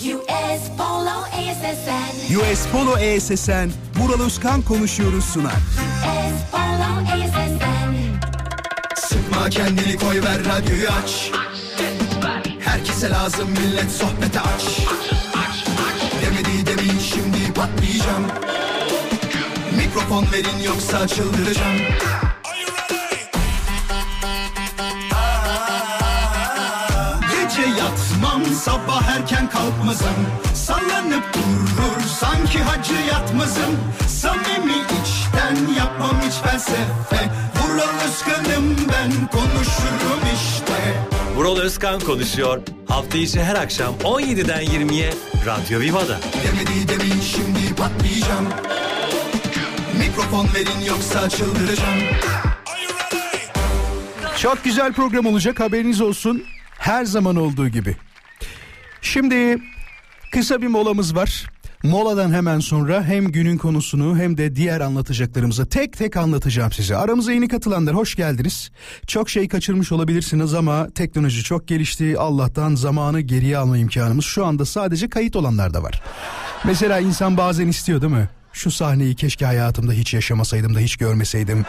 US Polo ASSN. US Polo ESSN, Vural Özkan konuşuyoruz sunar. US Polo ASSN. Sıkma kendini koy ver radyoyu aç Herkese lazım millet sohbete aç Demedi demin şimdi patlayacağım Mikrofon verin yoksa çıldıracağım sabah erken kalkmazım Sallanıp durur sanki hacı yatmazım Samimi içten yapmam hiç felsefe Vural Özkan'ım ben konuşurum işte Vural Özkan konuşuyor. Hafta içi her akşam 17'den 20'ye Radyo Viva'da. Demedi demin şimdi patlayacağım Mikrofon verin yoksa çıldıracağım Çok güzel program olacak haberiniz olsun. Her zaman olduğu gibi. Şimdi kısa bir molamız var. Moladan hemen sonra hem günün konusunu hem de diğer anlatacaklarımızı tek tek anlatacağım size. Aramıza yeni katılanlar hoş geldiniz. Çok şey kaçırmış olabilirsiniz ama teknoloji çok gelişti. Allah'tan zamanı geriye alma imkanımız şu anda sadece kayıt olanlar da var. Mesela insan bazen istiyor değil mi? Şu sahneyi keşke hayatımda hiç yaşamasaydım da hiç görmeseydim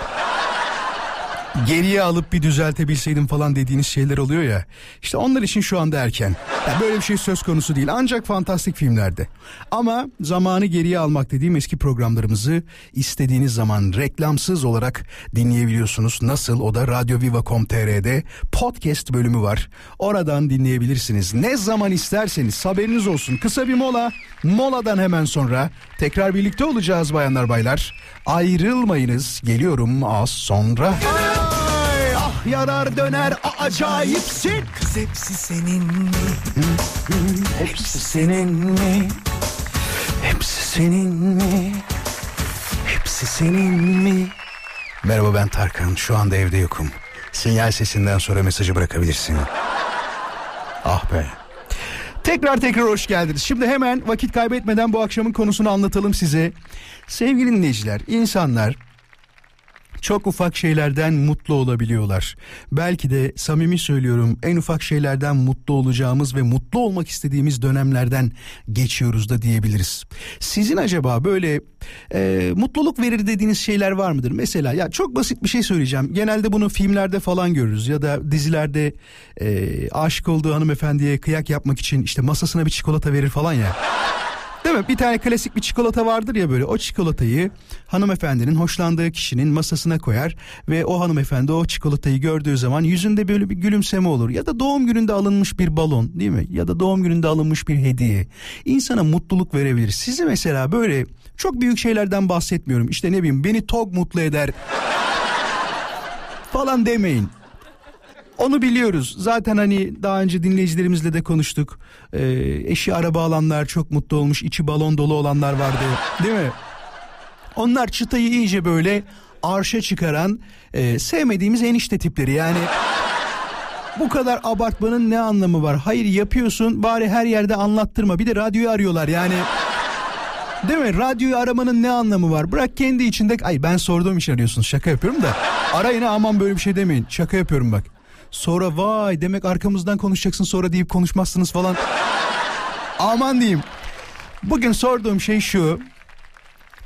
geriye alıp bir düzeltebilseydim falan dediğiniz şeyler oluyor ya. İşte onlar için şu anda erken. Ya böyle bir şey söz konusu değil ancak fantastik filmlerde. Ama zamanı geriye almak dediğim eski programlarımızı istediğiniz zaman reklamsız olarak dinleyebiliyorsunuz. Nasıl? O da radyoviva.com.tr'de podcast bölümü var. Oradan dinleyebilirsiniz. Ne zaman isterseniz haberiniz olsun. Kısa bir mola. Moladan hemen sonra tekrar birlikte olacağız bayanlar baylar. Ayrılmayınız. Geliyorum az sonra. Ay, ah yarar döner a- acayipsin. Kız hepsi senin mi? Hepsi senin mi? Hepsi senin mi? Hepsi senin mi? Merhaba ben Tarkan. Şu anda evde yokum. Sinyal sesinden sonra mesajı bırakabilirsin. Ah be. Tekrar tekrar hoş geldiniz. Şimdi hemen vakit kaybetmeden bu akşamın konusunu anlatalım size. Sevgili dinleyiciler, insanlar çok ufak şeylerden mutlu olabiliyorlar. Belki de samimi söylüyorum en ufak şeylerden mutlu olacağımız ve mutlu olmak istediğimiz dönemlerden geçiyoruz da diyebiliriz. Sizin acaba böyle e, mutluluk verir dediğiniz şeyler var mıdır? Mesela ya çok basit bir şey söyleyeceğim. Genelde bunu filmlerde falan görürüz ya da dizilerde e, aşık olduğu hanımefendiye kıyak yapmak için işte masasına bir çikolata verir falan ya. Değil mi? Bir tane klasik bir çikolata vardır ya böyle. O çikolatayı hanımefendinin hoşlandığı kişinin masasına koyar ve o hanımefendi o çikolatayı gördüğü zaman yüzünde böyle bir gülümseme olur. Ya da doğum gününde alınmış bir balon değil mi? Ya da doğum gününde alınmış bir hediye. İnsana mutluluk verebilir. Sizi mesela böyle çok büyük şeylerden bahsetmiyorum. İşte ne bileyim beni çok mutlu eder falan demeyin. Onu biliyoruz. Zaten hani daha önce dinleyicilerimizle de konuştuk. Ee, eşi araba alanlar çok mutlu olmuş, içi balon dolu olanlar vardı. Değil mi? Onlar çıtayı iyice böyle arşa çıkaran e, sevmediğimiz enişte tipleri yani. Bu kadar abartmanın ne anlamı var? Hayır yapıyorsun bari her yerde anlattırma. Bir de radyoyu arıyorlar yani. Değil mi? Radyoyu aramanın ne anlamı var? Bırak kendi içinde... Ay ben sorduğum için arıyorsunuz. Şaka yapıyorum da. Arayın aman böyle bir şey demeyin. Şaka yapıyorum bak. Sonra vay demek arkamızdan konuşacaksın sonra deyip konuşmazsınız falan. aman diyeyim. Bugün sorduğum şey şu.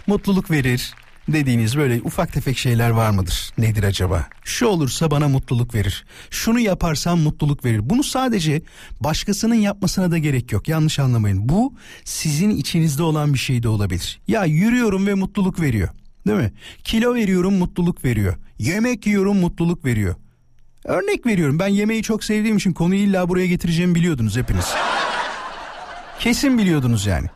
Mutluluk verir dediğiniz böyle ufak tefek şeyler var mıdır? Nedir acaba? Şu olursa bana mutluluk verir. Şunu yaparsam mutluluk verir. Bunu sadece başkasının yapmasına da gerek yok. Yanlış anlamayın. Bu sizin içinizde olan bir şey de olabilir. Ya yürüyorum ve mutluluk veriyor. Değil mi? Kilo veriyorum mutluluk veriyor. Yemek yiyorum mutluluk veriyor. Örnek veriyorum ben yemeği çok sevdiğim için konuyu illa buraya getireceğimi biliyordunuz hepiniz. Kesin biliyordunuz yani.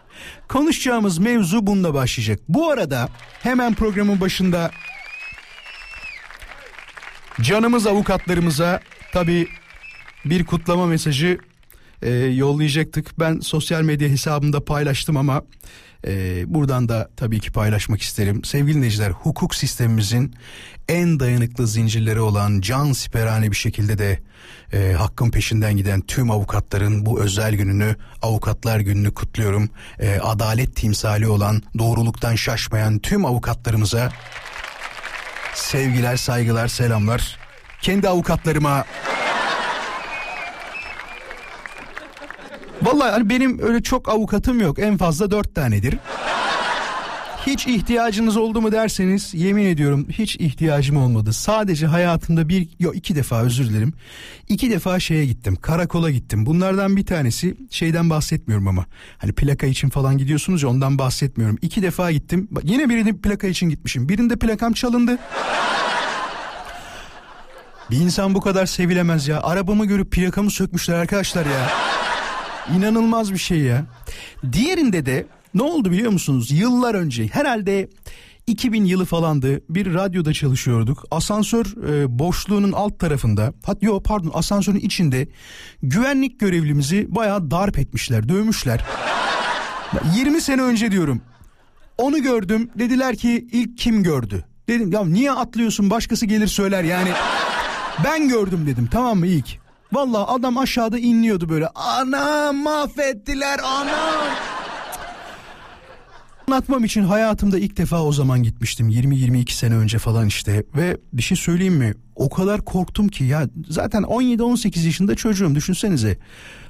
Konuşacağımız mevzu bununla başlayacak. Bu arada hemen programın başında canımız avukatlarımıza tabii bir kutlama mesajı e, yollayacaktık. Ben sosyal medya hesabımda paylaştım ama e, buradan da tabii ki paylaşmak isterim. Sevgili dinleyiciler hukuk sistemimizin en dayanıklı zincirleri olan can siperhane bir şekilde de e, hakkın peşinden giden tüm avukatların bu özel gününü avukatlar gününü kutluyorum. E, adalet timsali olan doğruluktan şaşmayan tüm avukatlarımıza sevgiler saygılar selamlar. Kendi avukatlarıma Vallahi hani benim öyle çok avukatım yok. En fazla dört tanedir. Hiç ihtiyacınız oldu mu derseniz yemin ediyorum hiç ihtiyacım olmadı. Sadece hayatımda bir yok iki defa özür dilerim. İki defa şeye gittim karakola gittim. Bunlardan bir tanesi şeyden bahsetmiyorum ama. Hani plaka için falan gidiyorsunuz ya ondan bahsetmiyorum. İki defa gittim. Yine birinin plaka için gitmişim. Birinde plakam çalındı. Bir insan bu kadar sevilemez ya. Arabamı görüp plakamı sökmüşler arkadaşlar ya. İnanılmaz bir şey ya. Diğerinde de ne oldu biliyor musunuz? Yıllar önce herhalde 2000 yılı falandı bir radyoda çalışıyorduk. Asansör e, boşluğunun alt tarafında hat yok pardon asansörün içinde güvenlik görevlimizi bayağı darp etmişler dövmüşler. 20 sene önce diyorum. Onu gördüm dediler ki ilk kim gördü? Dedim ya niye atlıyorsun başkası gelir söyler yani. Ben gördüm dedim tamam mı ilk. Vallahi adam aşağıda inliyordu böyle. Ana mahvettiler anam. Anlatmam için hayatımda ilk defa o zaman gitmiştim. 20-22 sene önce falan işte. Ve bir şey söyleyeyim mi? O kadar korktum ki ya zaten 17-18 yaşında çocuğum düşünsenize.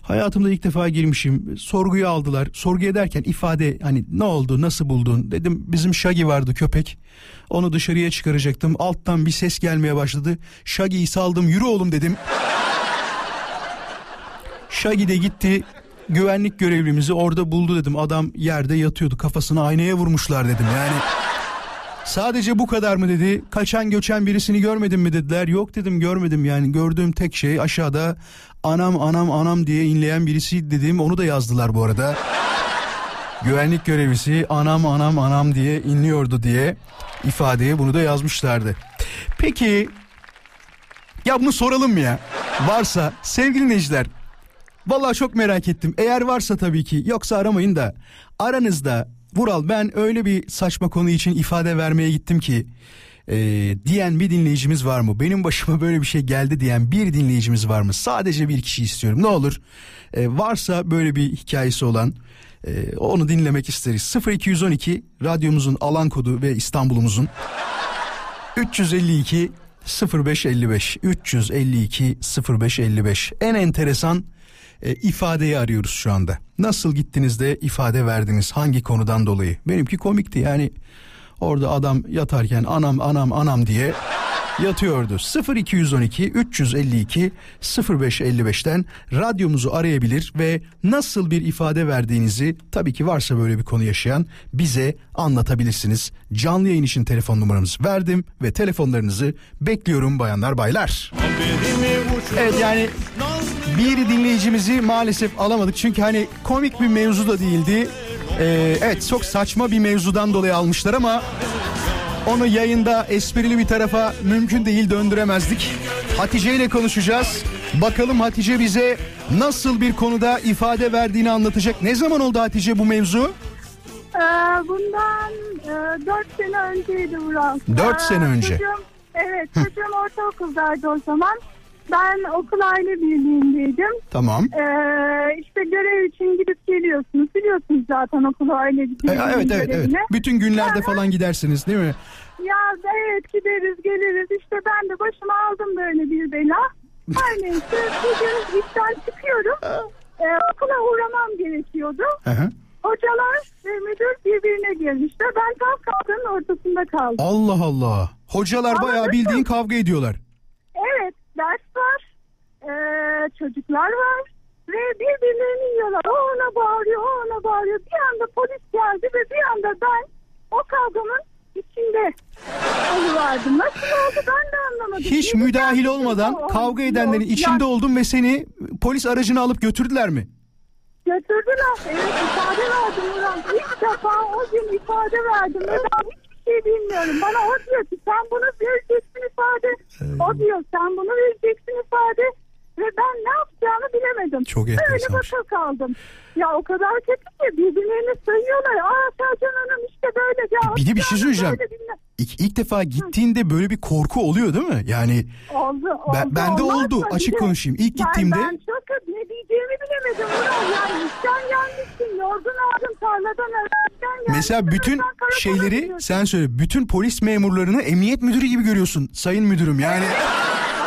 Hayatımda ilk defa girmişim. Sorguya aldılar. Sorguya derken ifade hani ne oldu nasıl buldun? Dedim bizim Shaggy vardı köpek. Onu dışarıya çıkaracaktım. Alttan bir ses gelmeye başladı. Shaggy'yi saldım yürü oğlum dedim Shaggy de gitti güvenlik görevlimizi orada buldu dedim. Adam yerde yatıyordu kafasını aynaya vurmuşlar dedim yani. Sadece bu kadar mı dedi. Kaçan göçen birisini görmedin mi dediler. Yok dedim görmedim yani gördüğüm tek şey aşağıda anam anam anam diye inleyen birisi dedim. Onu da yazdılar bu arada. Güvenlik görevlisi anam anam anam diye inliyordu diye ifadeye bunu da yazmışlardı. Peki ya bunu soralım mı ya? Varsa sevgili dinleyiciler Vallahi çok merak ettim. Eğer varsa tabii ki yoksa aramayın da aranızda Vural ben öyle bir saçma konu için ifade vermeye gittim ki e, diyen bir dinleyicimiz var mı? Benim başıma böyle bir şey geldi diyen bir dinleyicimiz var mı? Sadece bir kişi istiyorum. Ne olur e, varsa böyle bir hikayesi olan e, onu dinlemek isteriz. 0212 radyomuzun alan kodu ve İstanbul'umuzun 352 0555 352 0555 en enteresan e, ifadeyi arıyoruz şu anda. Nasıl gittiniz de ifade verdiniz hangi konudan dolayı? Benimki komikti yani orada adam yatarken anam anam anam diye yatıyordu. 0212 352 0555'ten radyomuzu arayabilir ve nasıl bir ifade verdiğinizi tabii ki varsa böyle bir konu yaşayan bize anlatabilirsiniz. Canlı yayın için telefon numaramızı verdim ve telefonlarınızı bekliyorum bayanlar baylar. Evet yani bir dinleyicimizi maalesef alamadık çünkü hani komik bir mevzu da değildi. Ee, evet çok saçma bir mevzudan dolayı almışlar ama onu yayında esprili bir tarafa mümkün değil döndüremezdik. Hatice ile konuşacağız. Bakalım Hatice bize nasıl bir konuda ifade verdiğini anlatacak. Ne zaman oldu Hatice bu mevzu? Ee, bundan e, 4 sene önceydi Vural. Dört sene önce. Çocuğum, evet çocuğum ortaokuldaydı o zaman. Ben okul aile birliğindeydim. Tamam. Ee, işte görev için gidip geliyorsunuz. Biliyorsunuz zaten okul aile E, birliğinin evet evet evet. görevini. Bütün günlerde falan gidersiniz değil mi? Ya evet gideriz geliriz. İşte ben de başıma aldım böyle bir bela. Her neyse bugün işten çıkıyorum. Ee, okula uğramam gerekiyordu. Hı hı. Hocalar ve müdür birbirine girmişler. Ben tam kavganın ortasında kaldım. Allah Allah. Hocalar bayağı bildiğin kavga ediyorlar. Evet ders var. Ee, çocuklar var. Ve birbirlerini yiyorlar. O ona bağırıyor, o ona bağırıyor. Bir anda polis geldi ve bir anda ben o kavganın içinde oluverdim. Nasıl oldu ben de anlamadım. Hiç Bir müdahil olmadan kavga edenlerin Ya içinde oldun ve seni polis aracına alıp götürdüler mi? Götürdüler. Evet ifade verdim Murat. İlk defa o gün ifade verdim. Ve ben şey bilmiyorum. Bana o diyor ki sen bunu vereceksin ifade. O diyor sen bunu vereceksin ifade. Ve ben ne yapacağımı bilemedim. Çok bakıl kaldım. Ya o kadar kötü ki birbirlerini sayıyorlar. Aa Selcan Hanım işte böyle. Ya, Bir de bir şey söyleyeceğim. İlk, ilk defa gittiğinde böyle bir korku oluyor değil mi? Yani Oldu, oldu. Ben- bende oldu. mı? Açık de konuşayım. İlk ben- gittiğimde- Ben çok ne diyeceğimi bilemedim. Ulan yani işten gelmişsin. Yorgun aldım tarladan gelmişsin. mesela bütün şeyleri sen söyle. Bütün polis memurlarını emniyet müdürü gibi görüyorsun. Sayın müdürüm yani.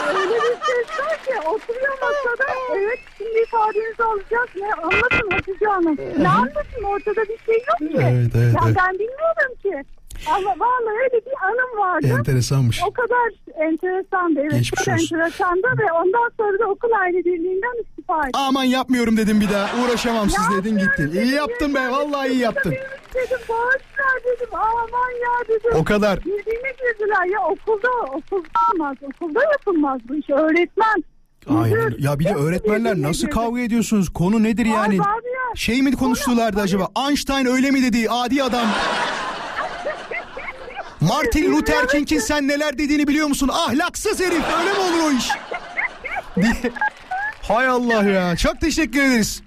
Öyle bir ses var ki oturuyor masada. Evet şimdi ifadenizi alacağız. Ne anlatın Hatice Hanım. Ne anlatayım ortada bir şey yok ki. Evet, evet, ya evet. ben bilmiyorum ki. Ama vallahi öyle bir anım vardı. Enteresanmış. O kadar enteresandı. Evet Geçmiş çok olsun. enteresandı ve ondan sonra da okul aile birliğinden istifa ettim. Aman yapmıyorum dedim bir daha. Uğraşamam siz dedin gittin. İyi yaptın be vallahi iyi yaptın. Dedim bağışlar dedim aman ya dedim. O kadar. Birbirine girdiler ya okulda okulda olmaz okulda yapılmaz bu iş öğretmen. Aynen. Ya bir de öğretmenler nasıl kavga ediyorsunuz? Konu nedir yani? Ya. Şey mi konuştulardı acaba? Einstein öyle mi dedi? Adi adam. Martin Luther King'in sen neler dediğini biliyor musun? Ahlaksız herif. Öyle mi olur o iş? Hay Allah ya. Çok teşekkür ederiz.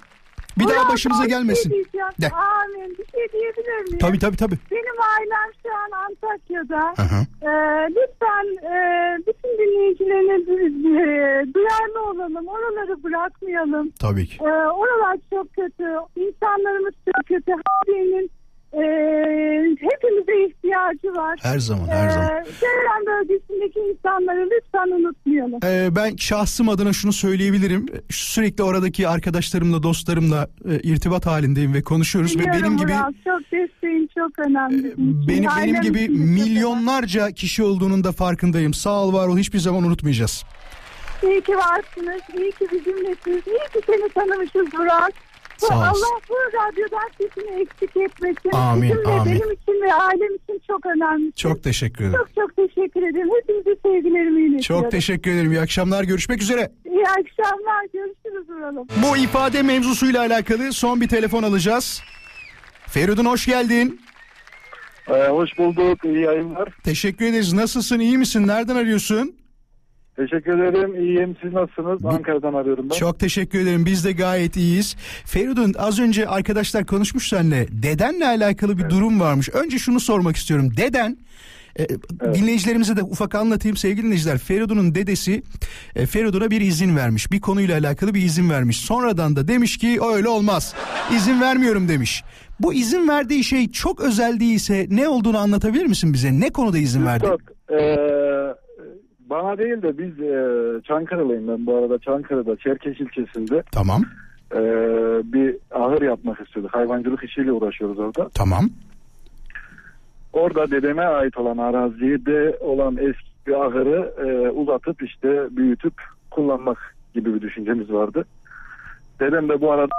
Bir daha Murat, başımıza şey gelmesin. diyeceğim. De. Amin. Bir şey diyebilir miyim? Tabii tabii tabii. Benim ailem şu an Antakya'da. Ee, lütfen e, bütün dinleyicilerine e, duyarlı olalım. Oraları bırakmayalım. Tabii ki. Ee, oralar çok kötü. İnsanlarımız çok kötü. Hali'nin e, hepimize ihtiyacı var. Her zaman her zaman. Ee, Çevrem bölgesindeki insanları lütfen unutmayalım. Ee, ben şahsım adına şunu söyleyebilirim. Sürekli oradaki arkadaşlarımla, dostlarımla e, irtibat halindeyim ve konuşuyoruz ve Biliyorum benim gibi Murat, çok desteğin çok önemli. için. benim benim gibi milyonlarca kişi olduğunun da farkındayım. Sağ ol, var ol. Hiçbir zaman unutmayacağız. İyi ki varsınız. İyi ki bizimlesiniz. İyi ki seni tanımışız Murat. Sağ. Allah bu radyodan sesini eksik etmesin. Amin, Bizim ve amin. benim için ve ailem için çok önemli. Çok teşekkür ederim. çok çok teşekkür ederim. Hepinize sevgilerimi iletiyorum. Çok teşekkür ederim. İyi akşamlar. Görüşmek üzere. İyi akşamlar. Görüşürüz Vuralım. Bu ifade mevzusuyla alakalı son bir telefon alacağız. Feridun hoş geldin. Ee, hoş bulduk. İyi yayınlar. Teşekkür ederiz. Nasılsın? İyi misin? Nereden arıyorsun? Teşekkür ederim. İyiyim. Siz nasılsınız? Ankara'dan arıyorum ben. Çok teşekkür ederim. Biz de gayet iyiyiz. Feridun az önce arkadaşlar konuşmuş seninle. Dedenle alakalı bir durum varmış. Önce şunu sormak istiyorum. Deden e, dinleyicilerimize de ufak anlatayım sevgili dinleyiciler. Feridun'un dedesi e, Feridun'a bir izin vermiş. Bir konuyla alakalı bir izin vermiş. Sonradan da demiş ki öyle olmaz. İzin vermiyorum demiş. Bu izin verdiği şey çok özel değilse ne olduğunu anlatabilir misin bize? Ne konuda izin verdi? Ee, bana değil de biz e, Çankırılıyım ben bu arada. Çankırı'da Çerkeş ilçesinde Tamam. e, bir ahır yapmak istiyorduk. Hayvancılık işiyle uğraşıyoruz orada. Tamam. Orada dedeme ait olan arazide olan eski bir ahırı e, uzatıp işte büyütüp kullanmak gibi bir düşüncemiz vardı. Dedem de bu arada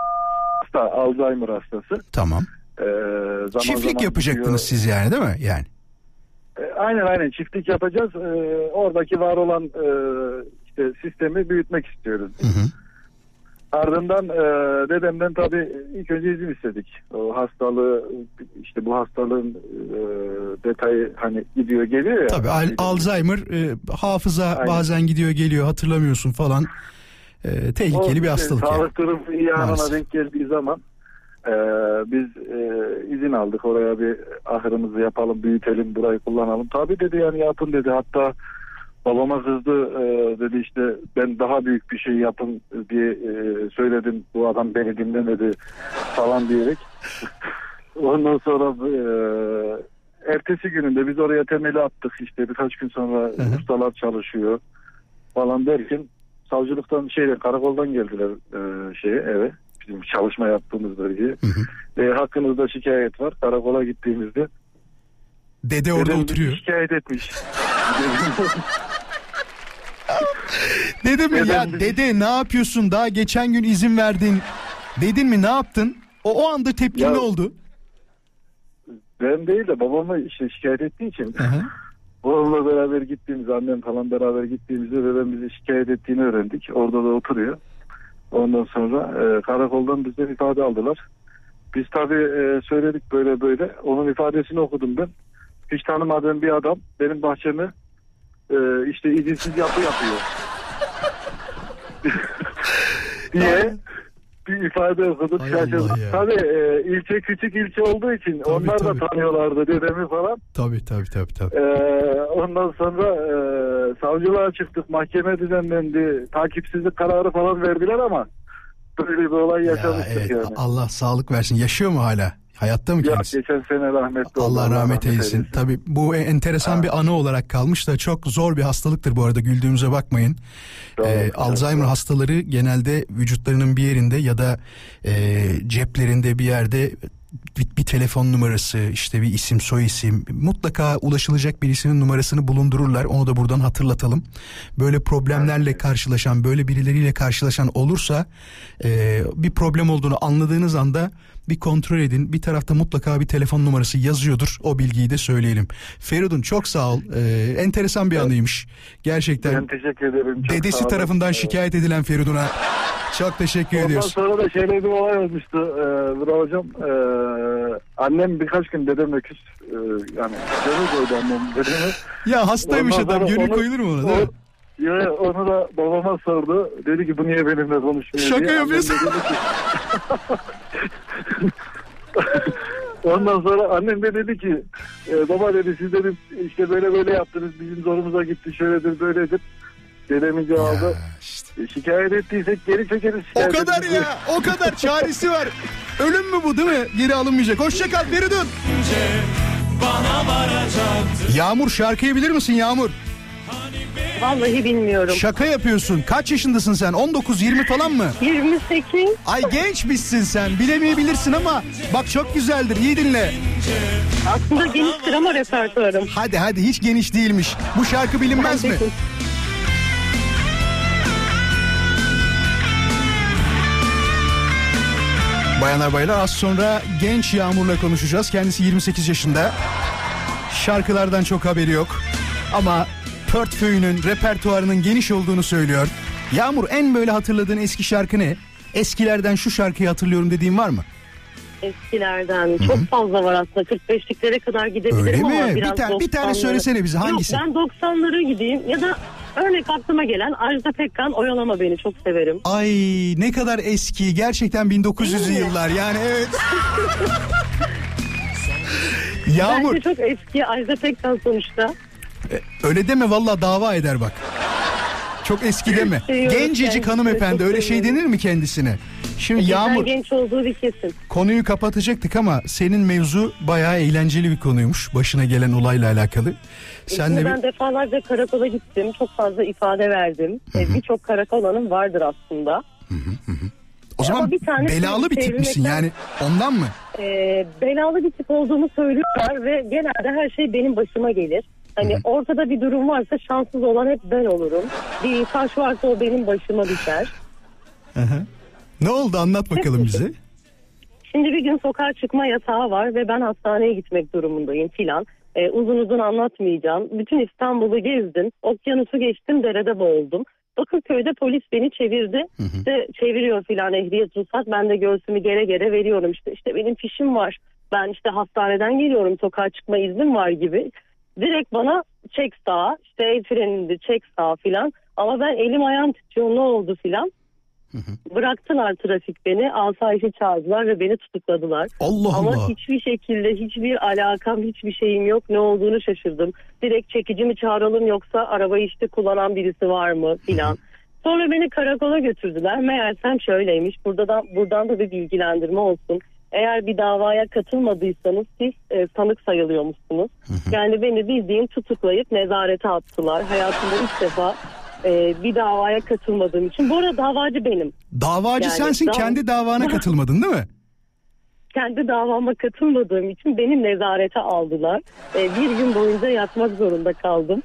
hasta, Alzheimer hastası. Tamam. E, zaman Çiftlik zaman yapacaktınız gidiyor. siz yani değil mi? Yani. E, Aynen aynen çiftlik yapacağız. E, oradaki var olan e, işte sistemi büyütmek istiyoruz. Hı hı. Ardından e, dedemden tabii ilk önce izin istedik. O hastalığı işte bu hastalığın e, detayı hani gidiyor geliyor ya. Tabii al- Alzheimer e, hafıza Aynen. bazen gidiyor geliyor hatırlamıyorsun falan. E, O tehlikeli bir işte hastalık yani. Sağlık durumu iyi anına denk geldiği zaman e, biz e, izin aldık. Oraya bir ahırımızı yapalım, büyütelim, burayı kullanalım. Tabii dedi yani yapın dedi. Hatta babama kızdı e, dedi işte ben daha büyük bir şey yapın diye e, söyledim. Bu adam beni dinlemedi falan diyerek. Ondan sonra e, ertesi gününde biz oraya temeli attık işte birkaç gün sonra hı. ustalar çalışıyor falan derken savcılıktan şeyden karakoldan geldiler e, şeye eve bizim çalışma yaptığımız bölgeye. Hı hı. E, hakkınızda şikayet var. Karakola gittiğimizde Dede orada dedem oturuyor. Şikayet etmiş. Dedim mi ya dede ne yapıyorsun daha geçen gün izin verdin. Dedin mi ne yaptın? O, o anda tepkin Ya- ne oldu? ben değil de babamı işte şikayet ettiği için Hı hı. babamla beraber gittiğimiz annem falan beraber gittiğimizde dedem bizi şikayet ettiğini öğrendik. Orada da oturuyor. Ondan sonra e, karakoldan bizden ifade aldılar. Biz tabii e, söyledik böyle böyle. Onun ifadesini okudum ben. Hiç tanımadığım bir adam benim bahçemi e, işte izinsiz yapı yapıyor. diye bir ifade okuduk. Hay. Allah ya. Tabii e, ilçe küçük ilçe olduğu için Tabii, onlar tabii. da tanıyorlardı dedemi falan. Tabii tabii tabii. tabii. Ee, ondan sonra e, savcılığa çıktık. Mahkeme düzenlendi. Takipsizlik kararı falan verdiler ama böyle bir olay Ya, yaşamıştık evet, yani. Allah sağlık versin. Yaşıyor mu hala? Hayatta mı Ya kendisi? geçen sene rahmetli oldu. Allah rahmet eylesin. Tabii bu enteresan bir anı olarak kalmış da çok zor bir hastalıktır bu arada güldüğümüze bakmayın. Tamam, Ee, evet, Alzheimer hastaları genelde vücutlarının bir yerinde ya da e, ceplerinde bir yerde bir, bir telefon numarası işte bir isim soy isim mutlaka ulaşılacak birisinin numarasını bulundururlar onu da buradan hatırlatalım. Böyle problemlerle karşılaşan böyle birileriyle karşılaşan olursa e, bir problem olduğunu anladığınız anda bir kontrol edin. Bir tarafta mutlaka bir telefon numarası yazıyordur. O bilgiyi de söyleyelim. Feridun çok sağ ol. Ee, enteresan bir anıymış. Gerçekten Ben teşekkür ederim. Çok dedesi tarafından Evet. şikayet edilen Feridun'a çok teşekkür Ondan ediyoruz. sonra da şöyle bir olay olmuştu e, Vural Hocam. E, annem birkaç gün dedemle küs. E, yani gönül koydu annem dedeme. Ya hastaymış Ondan adam. Gönül koyulur mu ona değil mi? Ya onu da babama sordu. Dedi ki bu niye benimle konuşmuyor Şaka diye. Annem yapıyorsun. de dedi ki- Ondan sonra annem de dedi ki e, baba dedi siz dedim işte böyle böyle yaptınız bizim zorumuza gitti şöyledir böyledir. Dedemin cevabı işte. "E, şikayet ettiysek geri çekeriz. O şikayet kadar ettiysek." ya. O kadar çaresi var. Ölüm mü bu değil mi? Geri alınmayacak. Hoşça kal Feridun. Yağmur şarkıyı bilir misin Yağmur? Vallahi bilmiyorum. Şaka yapıyorsun. Kaç yaşındasın sen? 19-20 falan mı? 28 Ay gençmişsin sen. Bilemeyebilirsin ama bak çok güzeldir. İyi dinle. aslında geniştir ama repertuarım. Hadi hadi hiç geniş değilmiş. Bu şarkı bilinmez mi? Bayanlar baylar az sonra genç Yağmur'la konuşacağız. Kendisi 28 yaşında. Şarkılardan çok haberi yok. Ama portföyünün, repertuarının geniş olduğunu söylüyor. Yağmur en böyle hatırladığın eski şarkı ne? Eskilerden şu şarkıyı hatırlıyorum dediğin var mı? Eskilerden çok fazla var aslında 45'liklere kadar gidebilirim Öyle ama mi? biraz Bir tane- bir tane 90'ları söylesene bize, hangisi? Yok ben 90'lara gideyim ya da örnek aklıma gelen Ajda Pekkan Oyalama Beni çok severim. Ay ne kadar eski. Gerçekten 1900'lü Değil mi? yıllar. Yani evet. Yağmur Bence çok eski Ajda Pekkan sonuçta. Öyle deme valla dava eder bak. Çok eski deme. Seviyorum Gencecik kendisini, hanımefendi öyle şey denir mi kendisine? Şimdi Bizden Yağmur genç olduğu bir kesin. konuyu kapatacaktık ama senin mevzu bayağı eğlenceli bir konuymuş. Başına gelen olayla alakalı. Senle Şimdi bir... ben defalarca karakola gittim. Çok fazla ifade verdim. E, Birçok karakol hanım vardır aslında. O zaman ama bir tane belalı bir tip misin yani ondan mı? e, belalı bir tip olduğumu söylüyorlar ve genelde her şey benim başıma gelir. Hani ortada bir durum varsa şanssız olan hep ben olurum. Bir taş varsa o benim başıma düşer. Ne oldu anlat bakalım bize. Şimdi bir gün sokağa çıkma yasağı var ve ben hastaneye gitmek durumundayım filan. Ee, uzun uzun anlatmayacağım. Bütün İstanbul'u gezdim. Okyanusu geçtim derede boğuldum. Bakırköy'de polis beni çevirdi. İşte çeviriyor filan ehliyet ruhsat. Ben de göğsümü gere gere veriyorum. İşte işte benim fişim var. Ben işte hastaneden geliyorum. Sokağa çıkma iznim var gibi. Direkt bana çek sağa. İşte el freninde çek sağa filan. Ama ben elim ayağım titriyor ne oldu filan. Bıraktılar trafik beni. Asayişi çağırdılar ve beni tutukladılar. Allah Ama Allah. hiçbir şekilde hiçbir alakam hiçbir şeyim yok. Ne olduğunu şaşırdım. Direkt çekici mi çağıralım yoksa arabayı işte kullanan birisi var mı filan. Sonra beni karakola götürdüler. Meğersem şöyleymiş. Burada da buradan da bir bilgilendirme olsun. Eğer bir davaya katılmadıysanız siz e, sanık sayılıyormuşsunuz. Yani beni bildiğin tutuklayıp nezarete attılar. Hayatımda ilk defa e, bir davaya katılmadığım için. Bu arada davacı benim. Davacı Yani sensin dav- kendi davana katılmadın değil mi? kendi davama katılmadığım için beni nezarete aldılar. Ee, bir gün boyunca yatmak zorunda kaldım.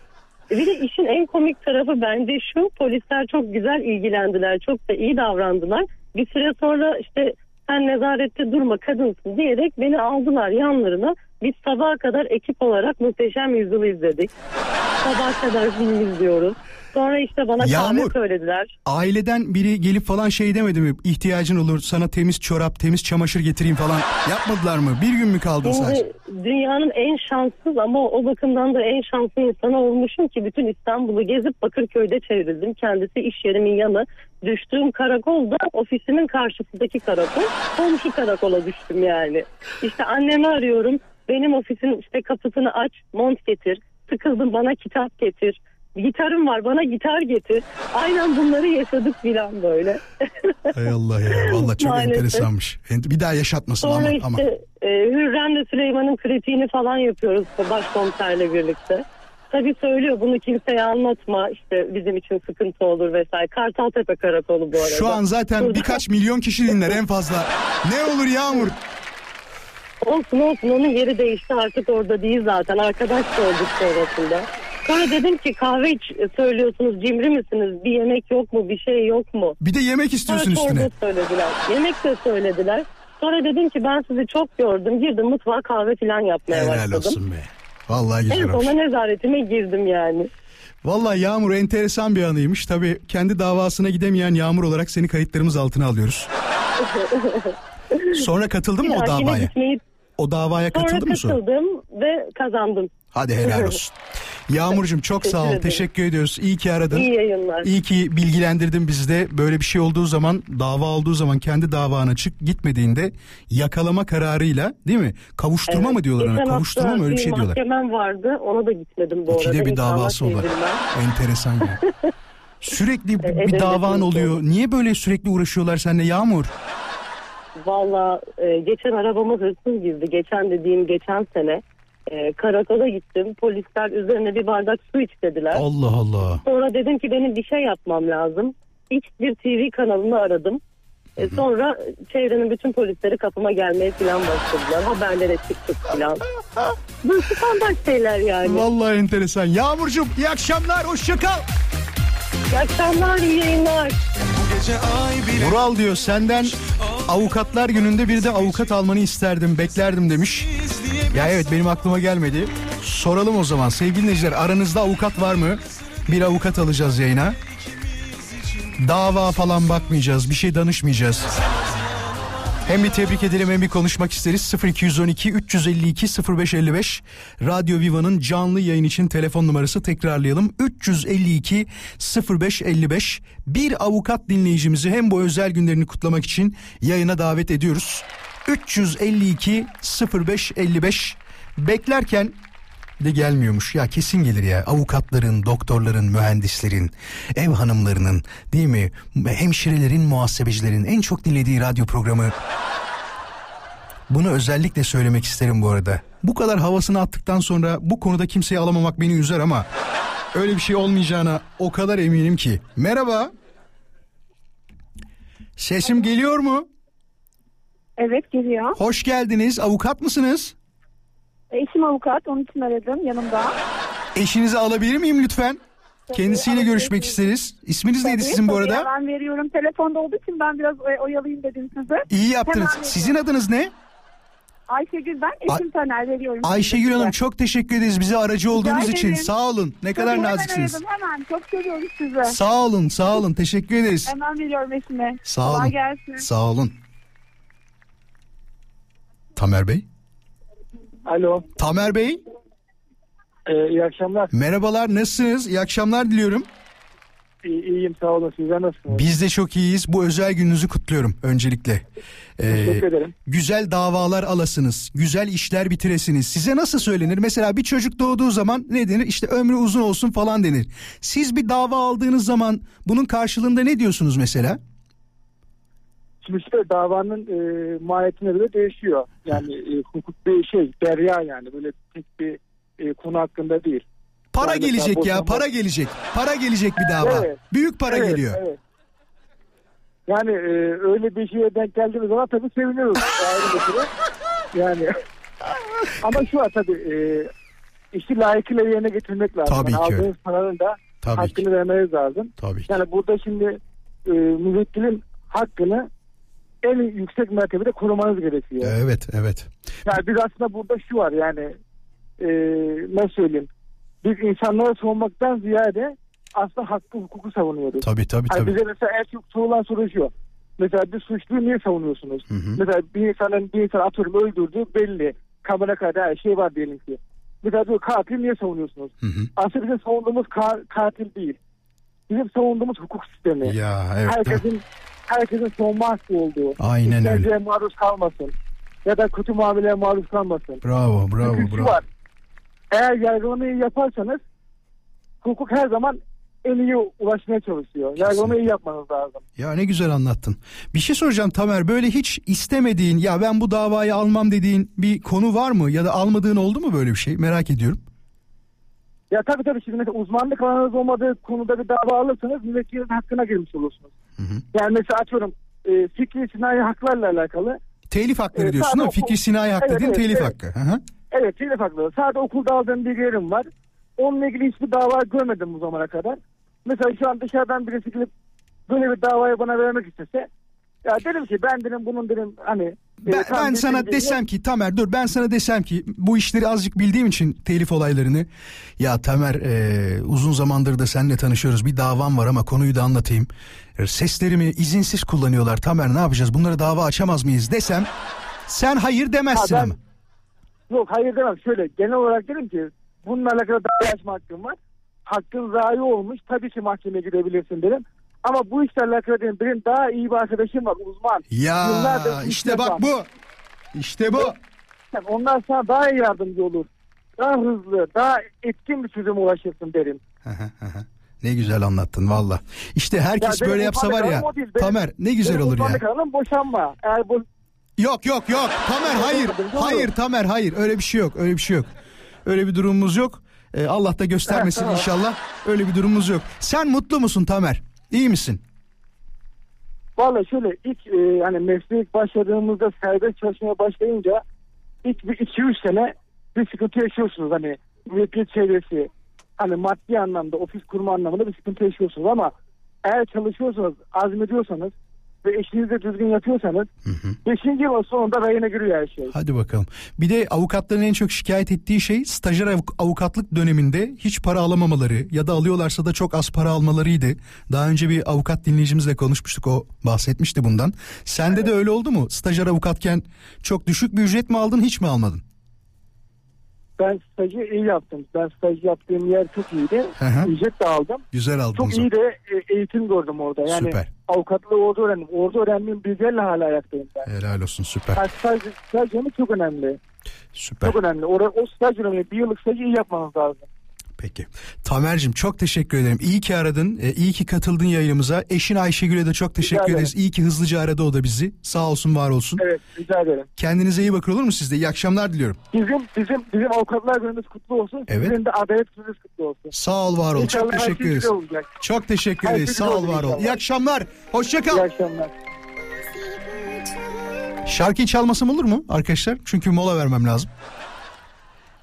E, Bir de işin en komik tarafı bence şu polisler çok güzel ilgilendiler çok da iyi davrandılar. Bir süre sonra işte sen nezarette durma kadınsın diyerek beni aldılar yanlarına. Biz sabaha kadar ekip olarak muhteşem yüzyılı izledik. Sabaha kadar film izliyoruz. Sonra işte bana Yağmur. kahve söylediler. Aileden biri gelip falan şey demedi mi? İhtiyacın olur sana temiz çorap, temiz çamaşır getireyim falan. Yapmadılar mı? Bir gün mü kaldın sadece? Şimdi dünyanın en şanssız ama o bakımdan da en şanslı insanı olmuşum ki bütün İstanbul'u gezip Bakırköy'de çevrildim. Kendisi iş yerimin yanı. Düştüğüm karakol da ofisimin karşısındaki karakol. Komşu karakola düştüm yani. İşte annemi arıyorum. Benim ofisin işte kapısını aç, mont getir. Sıkıldım bana kitap getir. Gitarım var bana gitar getir. Aynen bunları yaşadık filan böyle. Hay Allah ya. Vallahi çok Maalesef. enteresanmış. Ent- Bir daha yaşatmasın Sonra ama. işte ama. E, Hürrem'le Süleyman'ın kritiğini falan yapıyoruz başkomiserle birlikte. Tabii söylüyor bunu kimseye anlatma işte bizim için sıkıntı olur vesaire. Kartaltepe karakolu bu arada. Şu an zaten Burada- birkaç milyon kişi dinler en fazla. Ne olur Yağmur. Olsun olsun onun yeri değişti artık orada değil zaten arkadaş da olduk sonrasında. Sonra dedim ki kahve iç söylüyorsunuz cimri misiniz bir yemek yok mu bir şey yok mu? Bir de yemek Sonra istiyorsun çorba üstüne. söylediler yemek de söylediler. Sonra dedim ki ben sizi çok gördüm girdim mutfağa kahve falan yapmaya Helal başladım. olsun be. Vallahi güzel En olmuş. sona nezaretime girdim yani. Vallahi Yağmur enteresan bir anıymış. Tabii kendi davasına gidemeyen Yağmur olarak seni kayıtlarımız altına alıyoruz. Sonra katıldın mı Bir o dahakine davaya? gitmeyi O davaya sonra katıldın mı sonra? katıldım ve kazandım. Hadi helal olsun. Yağmurcuğum çok sağ ol. Teşekkür ediyoruz. İyi ki aradın. İyi yayınlar. İyi ki bilgilendirdin bizi de. Böyle bir şey olduğu zaman, dava olduğu zaman kendi davana çık gitmediğinde yakalama kararıyla değil mi? Kavuşturma Evet. mı diyorlar ona? Kavuşturma mı öyle bir şey diyorlar. Mahkemem vardı ona da gitmedim bu arada. İkide bir davası sevdirmem. Enteresan ya. Sürekli bir, bir davan oluyor. Niye böyle sürekli uğraşıyorlar seninle Yağmur? Valla e, geçen arabama hırsız girdi. Geçen dediğim geçen sene. E, karakola gittim. Polisler üzerine bir bardak su iç dediler. Allah Allah. Sonra dedim ki benim bir şey yapmam lazım. X bir TV kanalını aradım. E, sonra çevrenin bütün polisleri kapıma gelmeye falan başladılar. Haberlere çıktık falan. Bu standart şeyler yani. Vallahi enteresan. Yağmurcuğum iyi akşamlar. Hoşça kal. İyi akşamlar, iyi yayınlar. Vural diyor senden avukatlar gününde bir de avukat almanı isterdim beklerdim demiş. Ya evet benim aklıma gelmedi. Soralım o zaman sevgili dinleyiciler aranızda avukat var mı? Bir avukat alacağız yayına. Dava falan bakmayacağız bir şey danışmayacağız. Hem bir tebrik edelim hem bir konuşmak isteriz. 0212 352 0555 Radyo Viva'nın canlı yayın için telefon numarası tekrarlayalım. 352 0555 bir avukat dinleyicimizi hem bu özel günlerini kutlamak için yayına davet ediyoruz. 352 0555 beklerken de gelmiyormuş. Ya kesin gelir ya. Avukatların, doktorların, mühendislerin, ev hanımlarının, değil mi? Hemşirelerin, muhasebecilerin en çok dinlediği radyo programı. Bunu özellikle söylemek isterim bu arada. Bu kadar havasını attıktan sonra bu konuda kimseyi alamamak beni üzer ama öyle bir şey olmayacağına o kadar eminim ki. Merhaba. Sesim geliyor mu? Evet geliyor. Hoş geldiniz. Avukat mısınız? Eşim avukat onun için aradım yanımda. Eşinizi alabilir miyim lütfen? Kendisiyle alabilirsiniz. görüşmek isteriz. İsminiz neydi sizin bu Tabii, arada? Ben veriyorum telefonda olduğu için ben biraz oy- oyalayayım dedim size. İyi yaptınız. Hemen Sizin adınız ne? Ayşegül ben eşim Taner veriyorum. Ayşegül. Hanım çok teşekkür ederiz bize aracı olduğunuz ederim. için. Sağ olun. Ne kadar Tabii, hemen naziksiniz. aradım, Hemen çok seviyoruz sizi. Sağ olun, sağ olun. Teşekkür ederiz. Hemen veriyorum eşime. Sağ Kolay olun. gelsin. Sağ olun. Tamer Bey? Alo. Tamer Bey, Ee, iyi akşamlar. merhabalar. Nasılsınız? İyi akşamlar diliyorum. İyi, iyiyim sağ olun. Sizler nasılsınız? Biz de çok iyiyiz. Bu özel gününüzü kutluyorum öncelikle. Ee, Teşekkür ederim. güzel davalar alasınız, güzel işler bitiresiniz. Size nasıl söylenir? Mesela bir çocuk doğduğu zaman ne denir? İşte ömrü uzun olsun falan denir. Siz bir dava aldığınız zaman bunun karşılığında ne diyorsunuz mesela? Şimdi işte davanın e, mahiyetine göre değişiyor. Yani e, hukuk bir şey, derya yani. Böyle tek bir e, konu hakkında değil. Para Yani gelecek ya, para gelecek. Para gelecek bir dava. Evet. Büyük para Evet, geliyor. evet. Yani e, öyle bir şeye denk geldiğimiz zaman tabii seviniyoruz. Yani ama şu var tabii e, işi layıkıyla yerine getirmek lazım. Tabii yani ki. Aldığınız paranın da Tabii ki. hakkını vermeniz lazım. Tabii ki. Yani burada şimdi e, müvekkilin hakkını en yüksek mertebede korumanız gerekiyor. Evet, evet. Yani biz aslında burada şu var yani e, ne söyleyeyim biz insanlara savunmaktan ziyade aslında hakkı hukuku savunuyoruz. Tabii tabii Hani tabii. bize mesela en çok sorulan soru şu. Mesela bir suçluyu niye savunuyorsunuz? Hı hı. Mesela bir insanın bir insan atıyorum öldürdü belli. Kamera kaydı her şey var diyelim ki. Mesela diyor katil niye savunuyorsunuz? Hı hı. Aslında bizim savunduğumuz ka- katil değil. Bizim savunduğumuz hukuk sistemi. Ya evet. herkesin herkesin savunma hakkı olduğu. Aynen öyle. Maruz kalmasın. Ya da kötü muameleye maruz kalmasın. Bravo, bravo, Çünkü bravo. var. Eğer yargılamayı yaparsanız hukuk her zaman en iyi ulaşmaya çalışıyor. Onu iyi yapmanız lazım. Ya ne güzel anlattın. Bir şey soracağım Tamer böyle hiç istemediğin ya ben bu davayı almam dediğin bir konu var mı? Ya da almadığın oldu mu böyle bir şey? Merak ediyorum. Ya tabii tabii şimdi mesela uzmanlık alanınız olmadığı konuda bir dava alırsanız müvekkilin hakkına girmiş olursunuz. Yani mesela açıyorum e, fikri sinayi haklarla alakalı. Telif hakları Evet, diyorsun ama fikri sinayi hakkı Evet, değil evet, telif evet. hakkı. Hı hı. Evet telif hakları. Sadece okulda aldığım bilgilerim var. Onunla ilgili hiçbir dava görmedim bu zamana kadar. Mesela şu an dışarıdan birisi gelip böyle bir davayı bana vermek istese ya derim ki ben dedim bunun dedim hani Ben, e, ben sana bilgi- desem ki Tamer dur ben sana desem ki bu işleri azıcık bildiğim için telif olaylarını ya Tamer e, uzun zamandır da seninle tanışıyoruz bir davam var ama konuyu da anlatayım. E, Seslerimi izinsiz kullanıyorlar Tamer ne yapacağız bunları dava açamaz mıyız desem sen hayır demezsin Ha, ben- ama. Yok hayır demem. Şöyle genel olarak derim ki bununla alakalı dava açma hakkın var. Hakkın zayi olmuş. Tabii ki mahkemeye gidebilirsin derim. Ama bu işle alakalı derim. Benim daha iyi bir arkadaşım var uzman. Ya Yıllardır işte bak bu. İşte bu. Yani Onlar sana daha iyi yardımcı olur. Daha hızlı, daha etkin bir çözüme ulaşırsın derim. Ne güzel anlattın valla. İşte herkes Ya böyle yapsa var ya. değil. Tamer ne güzel olur ya. alanım boşanma. Eğer bu Yok yok yok. Tamer hayır. Hayır Tamer hayır. Öyle bir şey yok. Öyle bir şey yok. Öyle bir durumumuz yok. Ee, Allah da göstermesin inşallah. Öyle bir durumumuz yok. Sen mutlu musun Tamer? İyi misin? Valla şöyle ilk e, hani mesleğe ilk başladığımızda serbest çalışmaya başlayınca ilk bir iki üç sene bir sıkıntı yaşıyorsunuz hani müvekkil çevresi hani maddi anlamda ofis kurma anlamında bir sıkıntı yaşıyorsunuz ama eğer çalışıyorsanız azmediyorsanız ve eşinizle düzgün yapıyorsanız beşinci yılın sonunda rayına giriyor her şey. Hadi bakalım. Bir de avukatların en çok şikayet ettiği şey stajyer avuk- avukatlık döneminde hiç para alamamaları ya da alıyorlarsa da çok az para almalarıydı. Daha önce bir avukat dinleyicimizle konuşmuştuk o bahsetmişti bundan. Sende de öyle oldu mu? Stajyer avukatken çok düşük bir ücret mi aldın hiç mi almadın? Ben stajı iyi yaptım. Ben staj yaptığım yer çok iyiydi. Ücret de aldım. Güzel aldın o Çok iyi de e, eğitim gördüm orada. Yani Süper. avukatlığı orada öğrendim. Orada öğrendiğim bilgilerle hala ayaktayım ben. Helal olsun süper. Yani staj, staj yanı çok önemli. Süper. Çok önemli. Orada, o staj dönemi bir yıllık stajı iyi yapmanız lazım. Peki. Tamer'cim çok teşekkür ederim. İyi ki aradın. Ee, iyi ki katıldın yayınımıza. Eşin Ayşegül'e de çok teşekkür ederim. ederiz. İyi ki hızlıca aradı o da bizi. Sağ olsun var olsun. Evet rica ederim. Kendinize iyi bakın olur mu sizde? İyi akşamlar diliyorum. Bizim bizim bizim avukatlar gününüz kutlu olsun. Evet. Sizin de adalet gününüz kutlu olsun. Sağ ol var ol. İnşallah Çok her teşekkür şey ederiz. olacak. Çok teşekkür ederiz. şey Sağ ol var ol. İyi akşamlar. Hoşça kal. İyi akşamlar. Şarkıyı çalmasam olur mu arkadaşlar? Çünkü mola vermem lazım.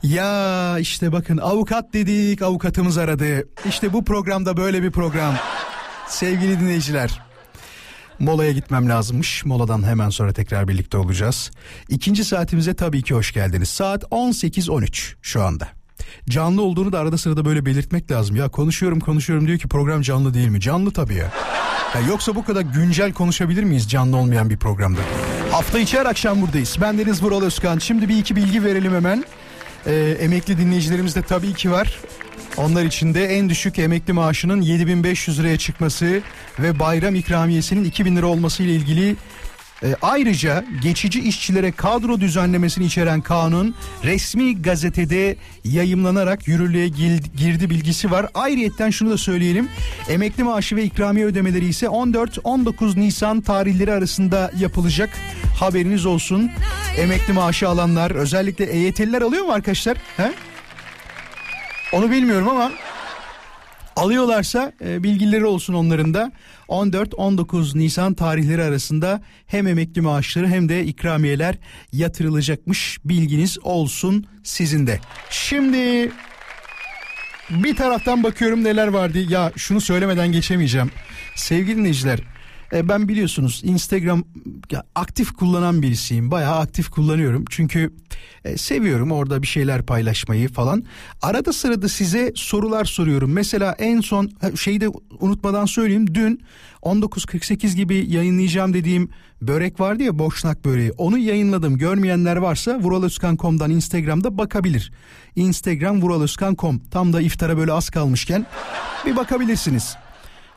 Ya işte bakın avukat dedik avukatımız aradı. İşte bu programda böyle bir program. Sevgili dinleyiciler. Molaya gitmem lazımmış. Moladan hemen sonra tekrar birlikte olacağız. İkinci saatimize tabii ki hoş geldiniz. Saat 18.13 şu anda. Canlı olduğunu da arada sırada böyle belirtmek lazım. Ya konuşuyorum konuşuyorum diyor ki program canlı değil mi? Canlı tabii ya. Ya yoksa bu kadar güncel konuşabilir miyiz canlı olmayan bir programda? Hafta içi her akşam buradayız. Ben Deniz Vural Özkan. Şimdi bir iki bilgi verelim hemen. Ee, emekli dinleyicilerimiz de tabii ki var. Onlar için de en düşük emekli maaşının 7500 liraya çıkması ve bayram ikramiyesinin 2000 lira olması ile ilgili e, ayrıca geçici işçilere kadro düzenlemesini içeren kanun resmi gazetede yayımlanarak yürürlüğe girdi bilgisi var. Ayrıyetten şunu da söyleyelim. Emekli maaşı ve ikramiye ödemeleri ise 14-19 Nisan tarihleri arasında yapılacak. Haberiniz olsun. Emekli maaşı alanlar özellikle EYT'liler alıyor mu arkadaşlar? He? Onu bilmiyorum ama alıyorlarsa e, bilgileri olsun onların da. 14-19 Nisan tarihleri arasında hem emekli maaşları hem de ikramiyeler yatırılacakmış. Bilginiz olsun sizin de. Şimdi bir taraftan bakıyorum neler vardı. Ya şunu söylemeden geçemeyeceğim. Sevgili dinleyiciler e, ben biliyorsunuz Instagram aktif kullanan birisiyim. Bayağı aktif kullanıyorum. Çünkü e, seviyorum orada bir şeyler paylaşmayı falan. Arada sırada size sorular soruyorum. Mesela en son şeyi de unutmadan söyleyeyim. Dün 19.48 gibi yayınlayacağım dediğim börek vardı ya boşnak böreği. Onu yayınladım. Görmeyenler varsa vuraloskan.com'dan Instagram'da bakabilir. Instagram vuraloskan.com tam da iftara böyle az kalmışken bir bakabilirsiniz.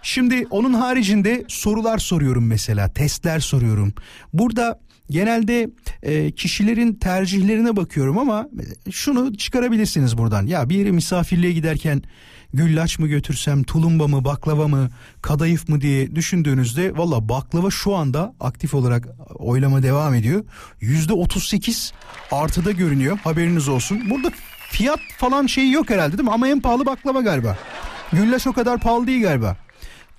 Şimdi onun haricinde sorular soruyorum mesela, testler soruyorum. Burada genelde e, kişilerin tercihlerine bakıyorum ama şunu çıkarabilirsiniz buradan. Ya bir yere misafirliğe giderken güllaç mı götürsem, tulumba mı, baklava mı, kadayıf mı diye düşündüğünüzde valla baklava şu anda aktif olarak oylama devam ediyor. Yüzde 38 artıda görünüyor haberiniz olsun. Burada fiyat falan şeyi yok herhalde değil mi? Ama en pahalı baklava galiba. Güllaç o kadar pahalı değil galiba.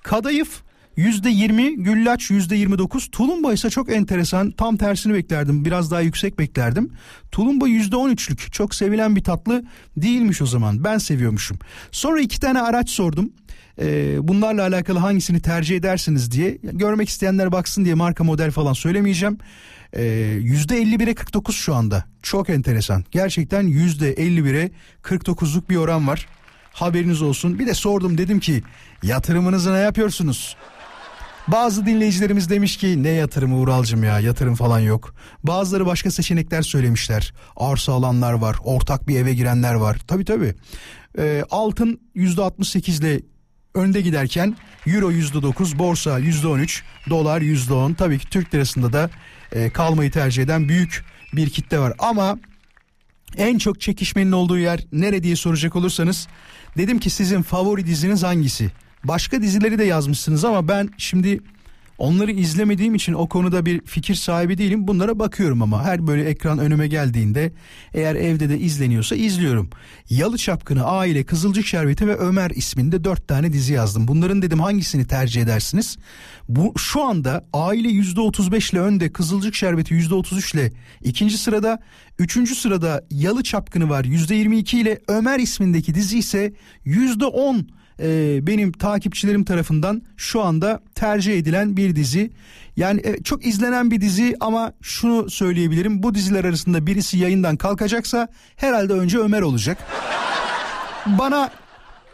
Kadayıf %20, güllaç %29, tulumba ise çok enteresan. Tam tersini beklerdim. Biraz daha yüksek beklerdim. Tulumba %13'lük. Çok sevilen bir tatlı değilmiş o zaman. Ben seviyormuşum. Sonra iki tane araç sordum. Ee, bunlarla alakalı hangisini tercih edersiniz diye. Görmek isteyenler baksın diye marka model falan söylemeyeceğim. Ee, %51'e 49 şu anda. Çok enteresan. Gerçekten %51'e 49'luk bir oran var. Haberiniz olsun. Bir de sordum dedim ki yatırımınızı ne yapıyorsunuz? Bazı dinleyicilerimiz demiş ki ne yatırımı Uralcım ya yatırım falan yok. Bazıları başka seçenekler söylemişler. Arsa alanlar var, ortak bir eve girenler var. Tabii tabii. Ee, altın %68 ile önde giderken euro %9, borsa %13, dolar %10. Tabii ki Türk lirasında da e, kalmayı tercih eden büyük bir kitle var. Ama en çok çekişmenin olduğu yer nere diye soracak olursanız dedim ki sizin favori diziniz hangisi? Başka dizileri de yazmışsınız ama ben şimdi onları izlemediğim için o konuda bir fikir sahibi değilim. Bunlara bakıyorum ama her böyle ekran önüme geldiğinde eğer evde de izleniyorsa izliyorum. Yalı Çapkını, Aile, Kızılcık Şerbeti ve Ömer isminde dört tane dizi yazdım. Bunların dedim hangisini tercih edersiniz? Bu şu anda Aile %35 ile önde, Kızılcık Şerbeti %33 ile ikinci sırada, üçüncü sırada Yalı Çapkını var %22 ile Ömer ismindeki dizi ise %10 e, benim takipçilerim tarafından şu anda tercih edilen bir dizi. Yani e, çok izlenen bir dizi ama şunu söyleyebilirim. Bu diziler arasında birisi yayından kalkacaksa herhalde önce Ömer olacak. Bana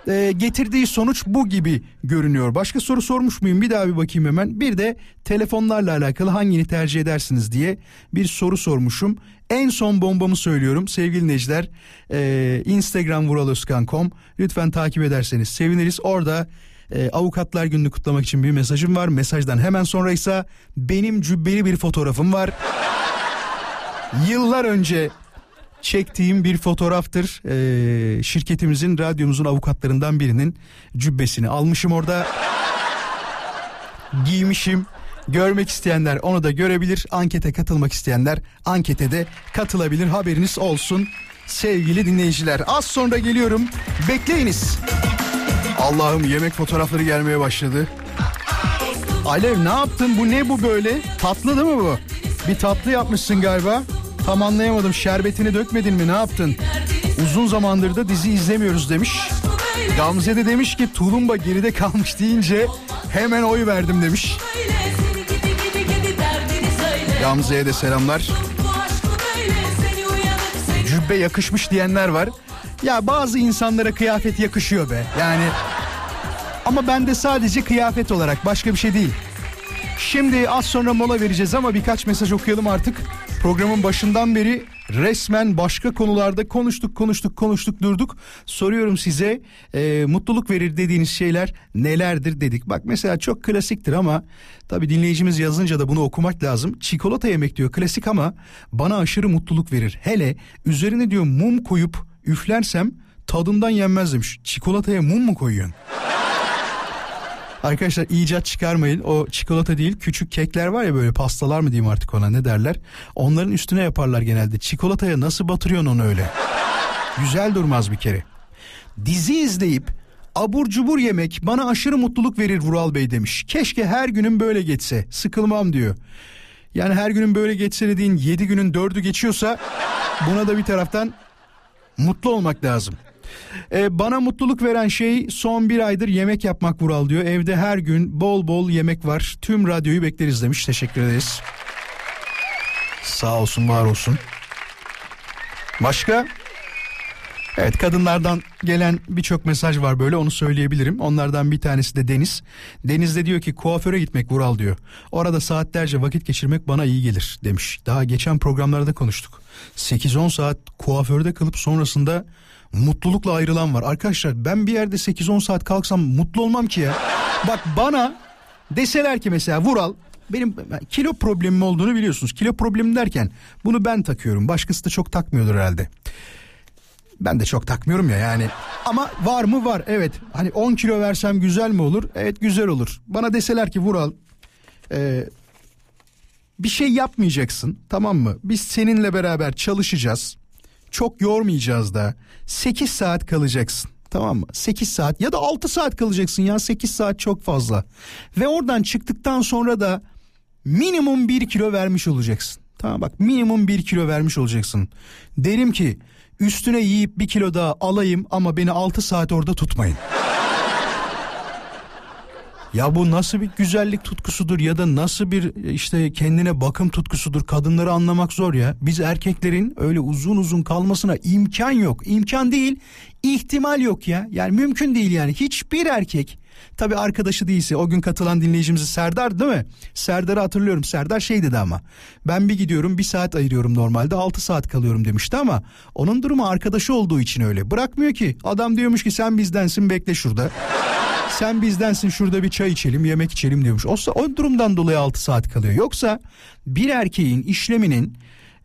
e, getirdiği sonuç bu gibi görünüyor. Başka soru sormuş muyum? Bir daha bir bakayım hemen. Bir de telefonlarla alakalı hangini tercih edersiniz diye bir soru sormuşum. En son bombamı söylüyorum sevgili dinleyiciler. E, Instagram vuraloskan.com lütfen takip ederseniz seviniriz. Orada e, avukatlar gününü kutlamak için bir mesajım var. Mesajdan hemen sonra ise benim cübbeli bir fotoğrafım var. Yıllar önce çektiğim bir fotoğraftır. Ee, şirketimizin, radyomuzun avukatlarından birinin cübbesini almışım orada. Giymişim. Görmek isteyenler onu da görebilir. Ankete katılmak isteyenler ankete de katılabilir. Haberiniz olsun sevgili dinleyiciler. Az sonra geliyorum. Bekleyiniz. Allah'ım yemek fotoğrafları gelmeye başladı. Alev ne yaptın? Bu ne bu böyle? Tatlı değil mi bu? Bir tatlı yapmışsın galiba. Tam anlayamadım. Şerbetini dökmedin mi? Ne yaptın? Uzun zamandır da dizi izlemiyoruz demiş. Gamze de demiş ki tulumba geride kalmış deyince hemen oy verdim demiş. Gamze'ye de selamlar. Cübbe yakışmış diyenler var. Ya bazı insanlara kıyafet yakışıyor be. Yani ama bende sadece kıyafet olarak başka bir şey değil. Şimdi az sonra mola vereceğiz ama birkaç mesaj okuyalım artık. Programın başından beri resmen başka konularda konuştuk konuştuk konuştuk durduk. Soruyorum size e, mutluluk verir dediğiniz şeyler nelerdir dedik. Bak mesela çok klasiktir ama tabi dinleyicimiz yazınca da bunu okumak lazım. Çikolata yemek diyor klasik ama bana aşırı mutluluk verir. Hele üzerine diyor mum koyup üflersem tadından yenmez demiş. Çikolataya mum mu koyuyorsun? Arkadaşlar icat çıkarmayın. O çikolata değil küçük kekler var ya böyle pastalar mı diyeyim artık ona ne derler. Onların üstüne yaparlar genelde. Çikolataya nasıl batırıyorsun onu öyle? Güzel durmaz bir kere. Dizi izleyip abur cubur yemek bana aşırı mutluluk verir Vural Bey demiş. Keşke her günüm böyle geçse. Sıkılmam diyor. Yani her günün böyle geçse dediğin 7 günün 4'ü geçiyorsa buna da bir taraftan mutlu olmak lazım. Ee, bana mutluluk veren şey son bir aydır yemek yapmak Vural diyor. Evde her gün bol bol yemek var. Tüm radyoyu bekleriz demiş. Teşekkür ederiz. Sağ olsun var olsun. Başka? Evet kadınlardan gelen birçok mesaj var böyle onu söyleyebilirim. Onlardan bir tanesi de Deniz. Deniz de diyor ki kuaföre gitmek Vural diyor. Orada saatlerce vakit geçirmek bana iyi gelir demiş. Daha geçen programlarda konuştuk. 8-10 saat kuaförde kalıp sonrasında mutlulukla ayrılan var. Arkadaşlar ben bir yerde 8-10 saat kalksam mutlu olmam ki ya. Bak bana deseler ki mesela Vural benim kilo problemim olduğunu biliyorsunuz. Kilo problemi derken bunu ben takıyorum. Başkası da çok takmıyordur herhalde. Ben de çok takmıyorum ya yani. Ama var mı var evet. Hani 10 kilo versem güzel mi olur? Evet güzel olur. Bana deseler ki Vural e, bir şey yapmayacaksın tamam mı? Biz seninle beraber çalışacağız. Çok yormayacağız da 8 saat kalacaksın. Tamam mı? 8 saat ya da 6 saat kalacaksın ya 8 saat çok fazla. Ve oradan çıktıktan sonra da minimum 1 kilo vermiş olacaksın. Tamam bak minimum 1 kilo vermiş olacaksın. Derim ki üstüne yiyip 1 kilo daha alayım ama beni 6 saat orada tutmayın. Ya bu nasıl bir güzellik tutkusudur ya da nasıl bir işte kendine bakım tutkusudur kadınları anlamak zor ya. Biz erkeklerin öyle uzun uzun kalmasına imkan yok. İmkan değil ihtimal yok ya. Yani mümkün değil yani hiçbir erkek Tabi arkadaşı değilse o gün katılan dinleyicimiz Serdar değil mi? Serdar'ı hatırlıyorum. Serdar şey dedi ama ben bir gidiyorum bir saat ayırıyorum normalde 6 saat kalıyorum demişti ama onun durumu arkadaşı olduğu için öyle. Bırakmıyor ki adam diyormuş ki sen bizdensin bekle şurada. Sen bizdensin şurada bir çay içelim yemek içelim diyormuş. O, o durumdan dolayı 6 saat kalıyor. Yoksa bir erkeğin işleminin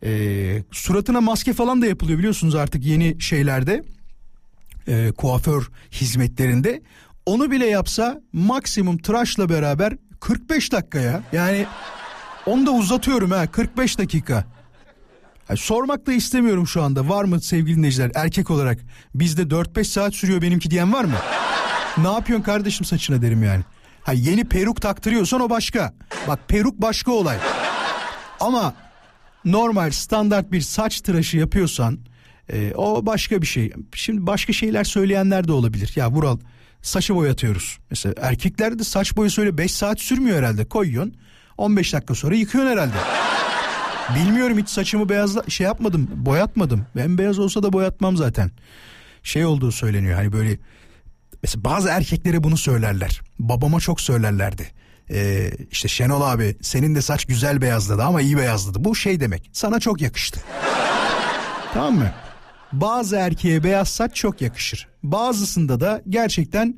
e, suratına maske falan da yapılıyor biliyorsunuz artık yeni şeylerde e, kuaför hizmetlerinde onu bile yapsa maksimum tıraşla beraber 45 dakikaya yani onu da uzatıyorum ha 45 dakika. Yani sormak da istemiyorum şu anda var mı sevgili dinleyiciler erkek olarak bizde 4-5 saat sürüyor benimki diyen var mı? Ne yapıyorsun kardeşim saçına derim yani. Ha yeni peruk taktırıyorsan o başka. Bak peruk başka olay. Ama normal standart bir saç tıraşı yapıyorsan e, o başka bir şey. Şimdi başka şeyler söyleyenler de olabilir. Ya Vural saçı boyatıyoruz. Mesela erkeklerde saç boyası öyle 5 saat sürmüyor herhalde. Koyuyorsun 15 dakika sonra yıkıyorsun herhalde. Bilmiyorum hiç saçımı beyazla şey yapmadım boyatmadım. Ben beyaz olsa da boyatmam zaten. Şey olduğu söyleniyor hani böyle mesela bazı erkeklere bunu söylerler. Babama çok söylerlerdi. Ee, işte Şenol abi senin de saç güzel beyazladı ama iyi beyazladı. Bu şey demek sana çok yakıştı. tamam mı? Bazı erkeğe beyaz saç çok yakışır. Bazısında da gerçekten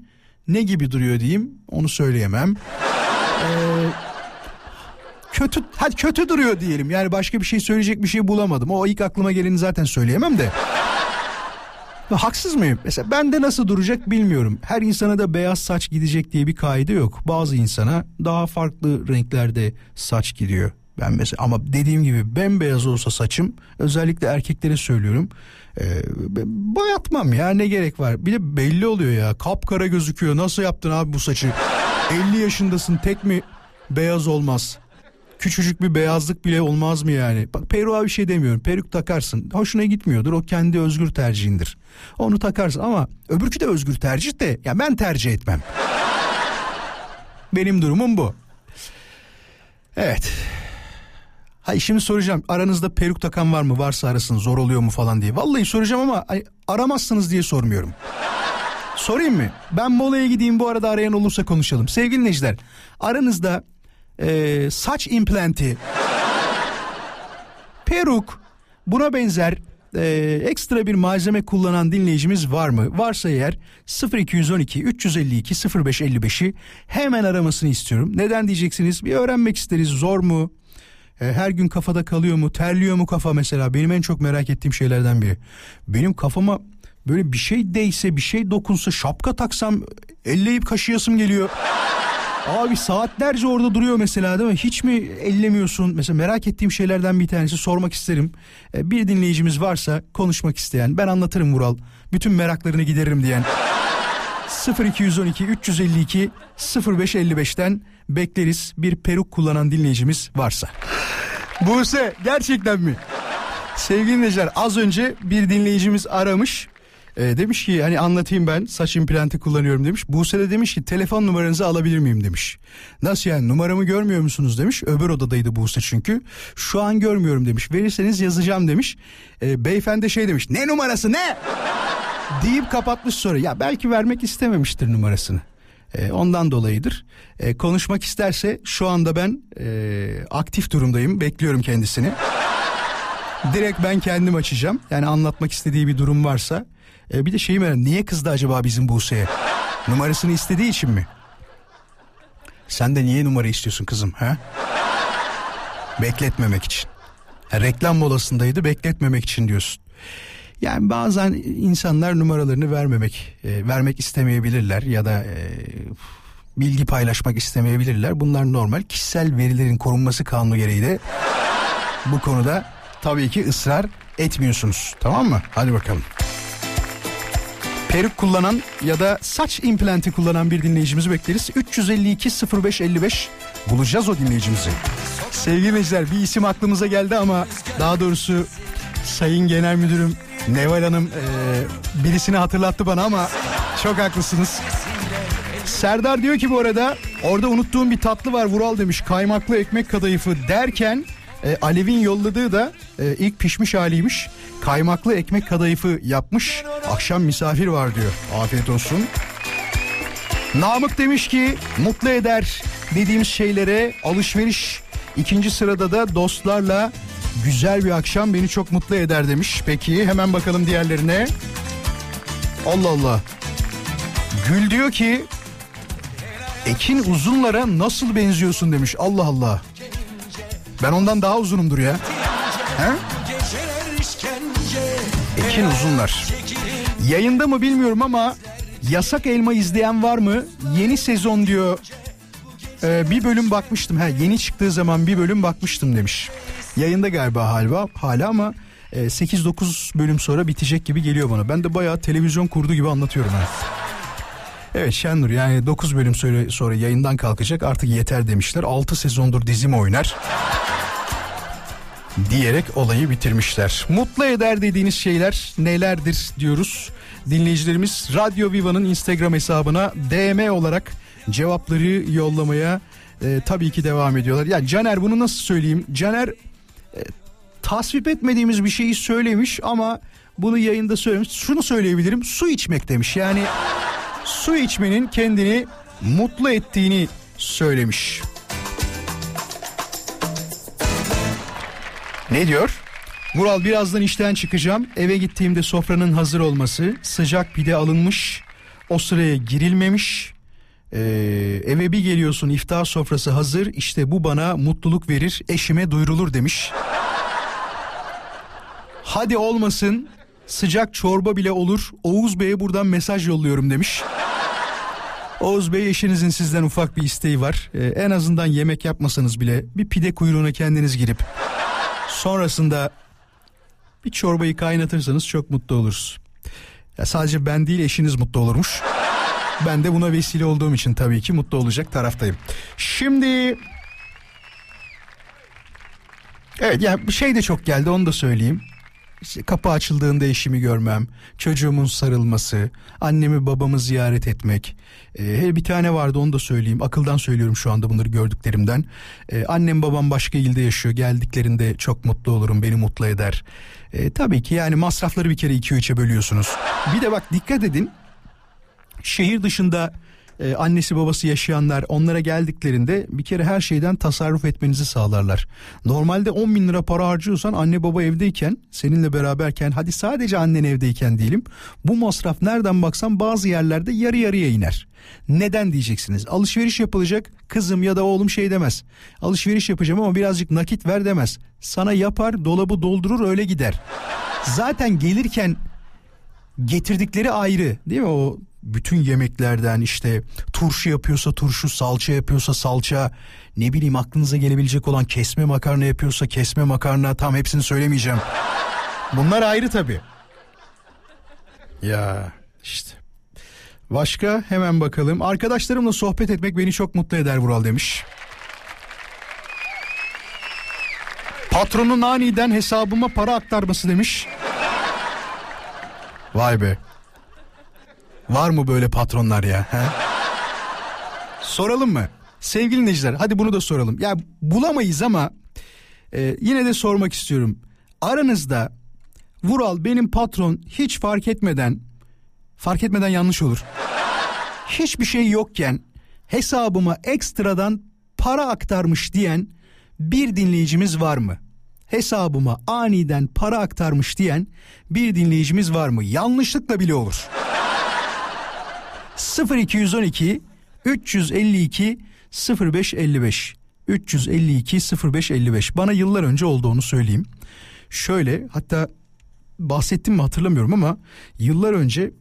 ne gibi duruyor diyeyim onu söyleyemem. Ee, kötü hadi kötü duruyor diyelim. Yani başka bir şey söyleyecek bir şey bulamadım. O ilk aklıma geleni zaten söyleyemem de. Haksız mıyım? Mesela bende nasıl duracak bilmiyorum. Her insana da beyaz saç gidecek diye bir kaide yok. Bazı insana daha farklı renklerde saç gidiyor. Ben mesela ama dediğim gibi bembeyaz olsa saçım özellikle erkeklere söylüyorum. E, boyatmam ya ne gerek var. Bir de belli oluyor ya kapkara gözüküyor. Nasıl yaptın abi bu saçı? 50 yaşındasın tek mi beyaz olmaz? Küçücük bir beyazlık bile olmaz mı yani? Bak peruğa bir şey demiyorum. Peruk takarsın. Hoşuna gitmiyordur. O kendi özgür tercihindir. Onu takarsın ama öbürkü de özgür tercih de ya ben tercih etmem. Benim durumum bu. Evet. Hayır şimdi soracağım aranızda peruk takan var mı varsa arasın zor oluyor mu falan diye. Vallahi soracağım ama ay, aramazsınız diye sormuyorum. Sorayım mı? Ben molaya gideyim bu arada arayan olursa konuşalım. Sevgili dinleyiciler aranızda e, saç implanti, peruk buna benzer e, ekstra bir malzeme kullanan dinleyicimiz var mı? Varsa eğer 0212 352 0555'i hemen aramasını istiyorum. Neden diyeceksiniz? Bir öğrenmek isteriz. Zor mu? E, her gün kafada kalıyor mu? Terliyor mu kafa mesela? Benim en çok merak ettiğim şeylerden biri. Benim kafama böyle bir şey değse, bir şey dokunsa, şapka taksam elleyip kaşıyasım geliyor. Abi saatlerce orada duruyor mesela değil mi? Hiç mi ellemiyorsun? Mesela merak ettiğim şeylerden bir tanesi sormak isterim. Ee, bir dinleyicimiz varsa konuşmak isteyen ben anlatırım Vural. Bütün meraklarını gideririm diyen. 0212 352 0555'ten bekleriz bir peruk kullanan dinleyicimiz varsa. Buse gerçekten mi? Sevgili dinleyiciler az önce bir dinleyicimiz aramış. E, demiş ki hani anlatayım ben saç implantı kullanıyorum demiş. Buse de demiş ki telefon numaranızı alabilir miyim demiş. Nasıl yani numaramı görmüyor musunuz demiş. Öbür odadaydı Buse çünkü. Şu an görmüyorum demiş. Verirseniz yazacağım demiş. E, beyefendi şey demiş ne numarası ne? deyip kapatmış sonra. Ya belki vermek istememiştir numarasını. E, ondan dolayıdır. E, konuşmak isterse şu anda ben e, aktif durumdayım. Bekliyorum kendisini. Direkt ben kendim açacağım. Yani anlatmak istediği bir durum varsa. E, bir de şeyi merak niye kızdı acaba bizim Buse'ye? Numarasını istediği için mi? Sen de niye numara istiyorsun kızım ha? Bekletmemek için. Ha, reklam molasındaydı bekletmemek için diyorsun. Yani bazen insanlar numaralarını vermemek, e, vermek istemeyebilirler ya da e, bilgi paylaşmak istemeyebilirler. Bunlar normal. Kişisel verilerin korunması kanunu gereği de bu konuda tabii ki ısrar etmiyorsunuz. Tamam mı? Hadi bakalım. Peruk kullanan ya da saç implantı kullanan bir dinleyicimizi bekleriz. 352 0555 bulacağız o dinleyicimizi. Sevgili dinleyiciler bir isim aklımıza geldi ama daha doğrusu Sayın Genel Müdürüm Neval Hanım e, birisini hatırlattı bana ama çok haklısınız. Serdar diyor ki bu arada orada unuttuğum bir tatlı var Vural demiş kaymaklı ekmek kadayıfı derken e, Alev'in yolladığı da e, ilk pişmiş haliymiş. Kaymaklı ekmek kadayıfı yapmış. Akşam misafir var diyor. Afiyet olsun. Namık demiş ki mutlu eder dediğimiz şeylere alışveriş. İkinci sırada da dostlarla güzel bir akşam beni çok mutlu eder demiş. Peki hemen bakalım diğerlerine. Allah Allah. Gül diyor ki Ekin uzunlara nasıl benziyorsun demiş. Allah Allah. Ben ondan daha uzunumdur ya. He? Ekin uzunlar. Yayında mı bilmiyorum ama yasak elma izleyen var mı? Yeni sezon diyor. Ee, bir bölüm bakmıştım. Ha, yeni çıktığı zaman bir bölüm bakmıştım demiş. Yayında galiba hala, hala ama e, 8-9 bölüm sonra bitecek gibi geliyor bana. Ben de bayağı televizyon kurdu gibi anlatıyorum. Ha. Evet Şenur yani 9 bölüm sonra, sonra yayından kalkacak artık yeter demişler. 6 sezondur dizim oynar diyerek olayı bitirmişler. Mutlu eder dediğiniz şeyler nelerdir diyoruz. Dinleyicilerimiz Radyo Viva'nın Instagram hesabına DM olarak cevapları yollamaya e, tabii ki devam ediyorlar. Ya Caner bunu nasıl söyleyeyim? Caner e, tasvip etmediğimiz bir şeyi söylemiş ama bunu yayında söylemiş. Şunu söyleyebilirim. Su içmek demiş. Yani su içmenin kendini mutlu ettiğini söylemiş. Ne diyor? Mural birazdan işten çıkacağım. Eve gittiğimde sofranın hazır olması, sıcak pide alınmış, o sıraya girilmemiş. Ee, eve bir geliyorsun iftar sofrası hazır işte bu bana mutluluk verir eşime duyurulur demiş. Hadi olmasın sıcak çorba bile olur Oğuz Bey'e buradan mesaj yolluyorum demiş. Oğuz Bey eşinizin sizden ufak bir isteği var. Ee, en azından yemek yapmasanız bile bir pide kuyruğuna kendiniz girip sonrasında bir çorbayı kaynatırsanız çok mutlu oluruz. Ya sadece ben değil eşiniz mutlu olurmuş. Ben de buna vesile olduğum için tabii ki mutlu olacak taraftayım. Şimdi Evet ya bir şey de çok geldi onu da söyleyeyim. İşte kapı açıldığında eşimi görmem, çocuğumun sarılması, annemi babamı ziyaret etmek. Ee, bir tane vardı onu da söyleyeyim. Akıldan söylüyorum şu anda bunları gördüklerimden. Ee, annem babam başka ilde yaşıyor. Geldiklerinde çok mutlu olurum, beni mutlu eder. Ee, tabii ki yani masrafları bir kere iki üçe bölüyorsunuz. Bir de bak dikkat edin. Şehir dışında e, annesi babası yaşayanlar onlara geldiklerinde bir kere her şeyden tasarruf etmenizi sağlarlar. Normalde 10 bin lira para harcıyorsan anne baba evdeyken seninle beraberken hadi sadece annen evdeyken diyelim bu masraf nereden baksan bazı yerlerde yarı yarıya iner. Neden diyeceksiniz? Alışveriş yapılacak kızım ya da oğlum şey demez. Alışveriş yapacağım ama birazcık nakit ver demez. Sana yapar dolabı doldurur öyle gider. Zaten gelirken getirdikleri ayrı değil mi o bütün yemeklerden işte turşu yapıyorsa turşu salça yapıyorsa salça ne bileyim aklınıza gelebilecek olan kesme makarna yapıyorsa kesme makarna tam hepsini söylemeyeceğim. Bunlar ayrı tabi. Ya işte. Başka hemen bakalım. Arkadaşlarımla sohbet etmek beni çok mutlu eder Vural demiş. Patronun aniden hesabıma para aktarması demiş. Vay be. Var mı böyle patronlar ya? He? Soralım mı? Sevgili dinleyiciler hadi bunu da soralım. Ya bulamayız ama e, yine de sormak istiyorum. Aranızda Vural benim patron hiç fark etmeden fark etmeden yanlış olur. Hiçbir şey yokken hesabıma ekstradan para aktarmış diyen bir dinleyicimiz var mı? Hesabıma aniden para aktarmış diyen bir dinleyicimiz var mı? Yanlışlıkla bile olur. 0212 352 0555 352 0555 bana yıllar önce oldu onu söyleyeyim. Şöyle hatta bahsettim mi hatırlamıyorum ama yıllar önce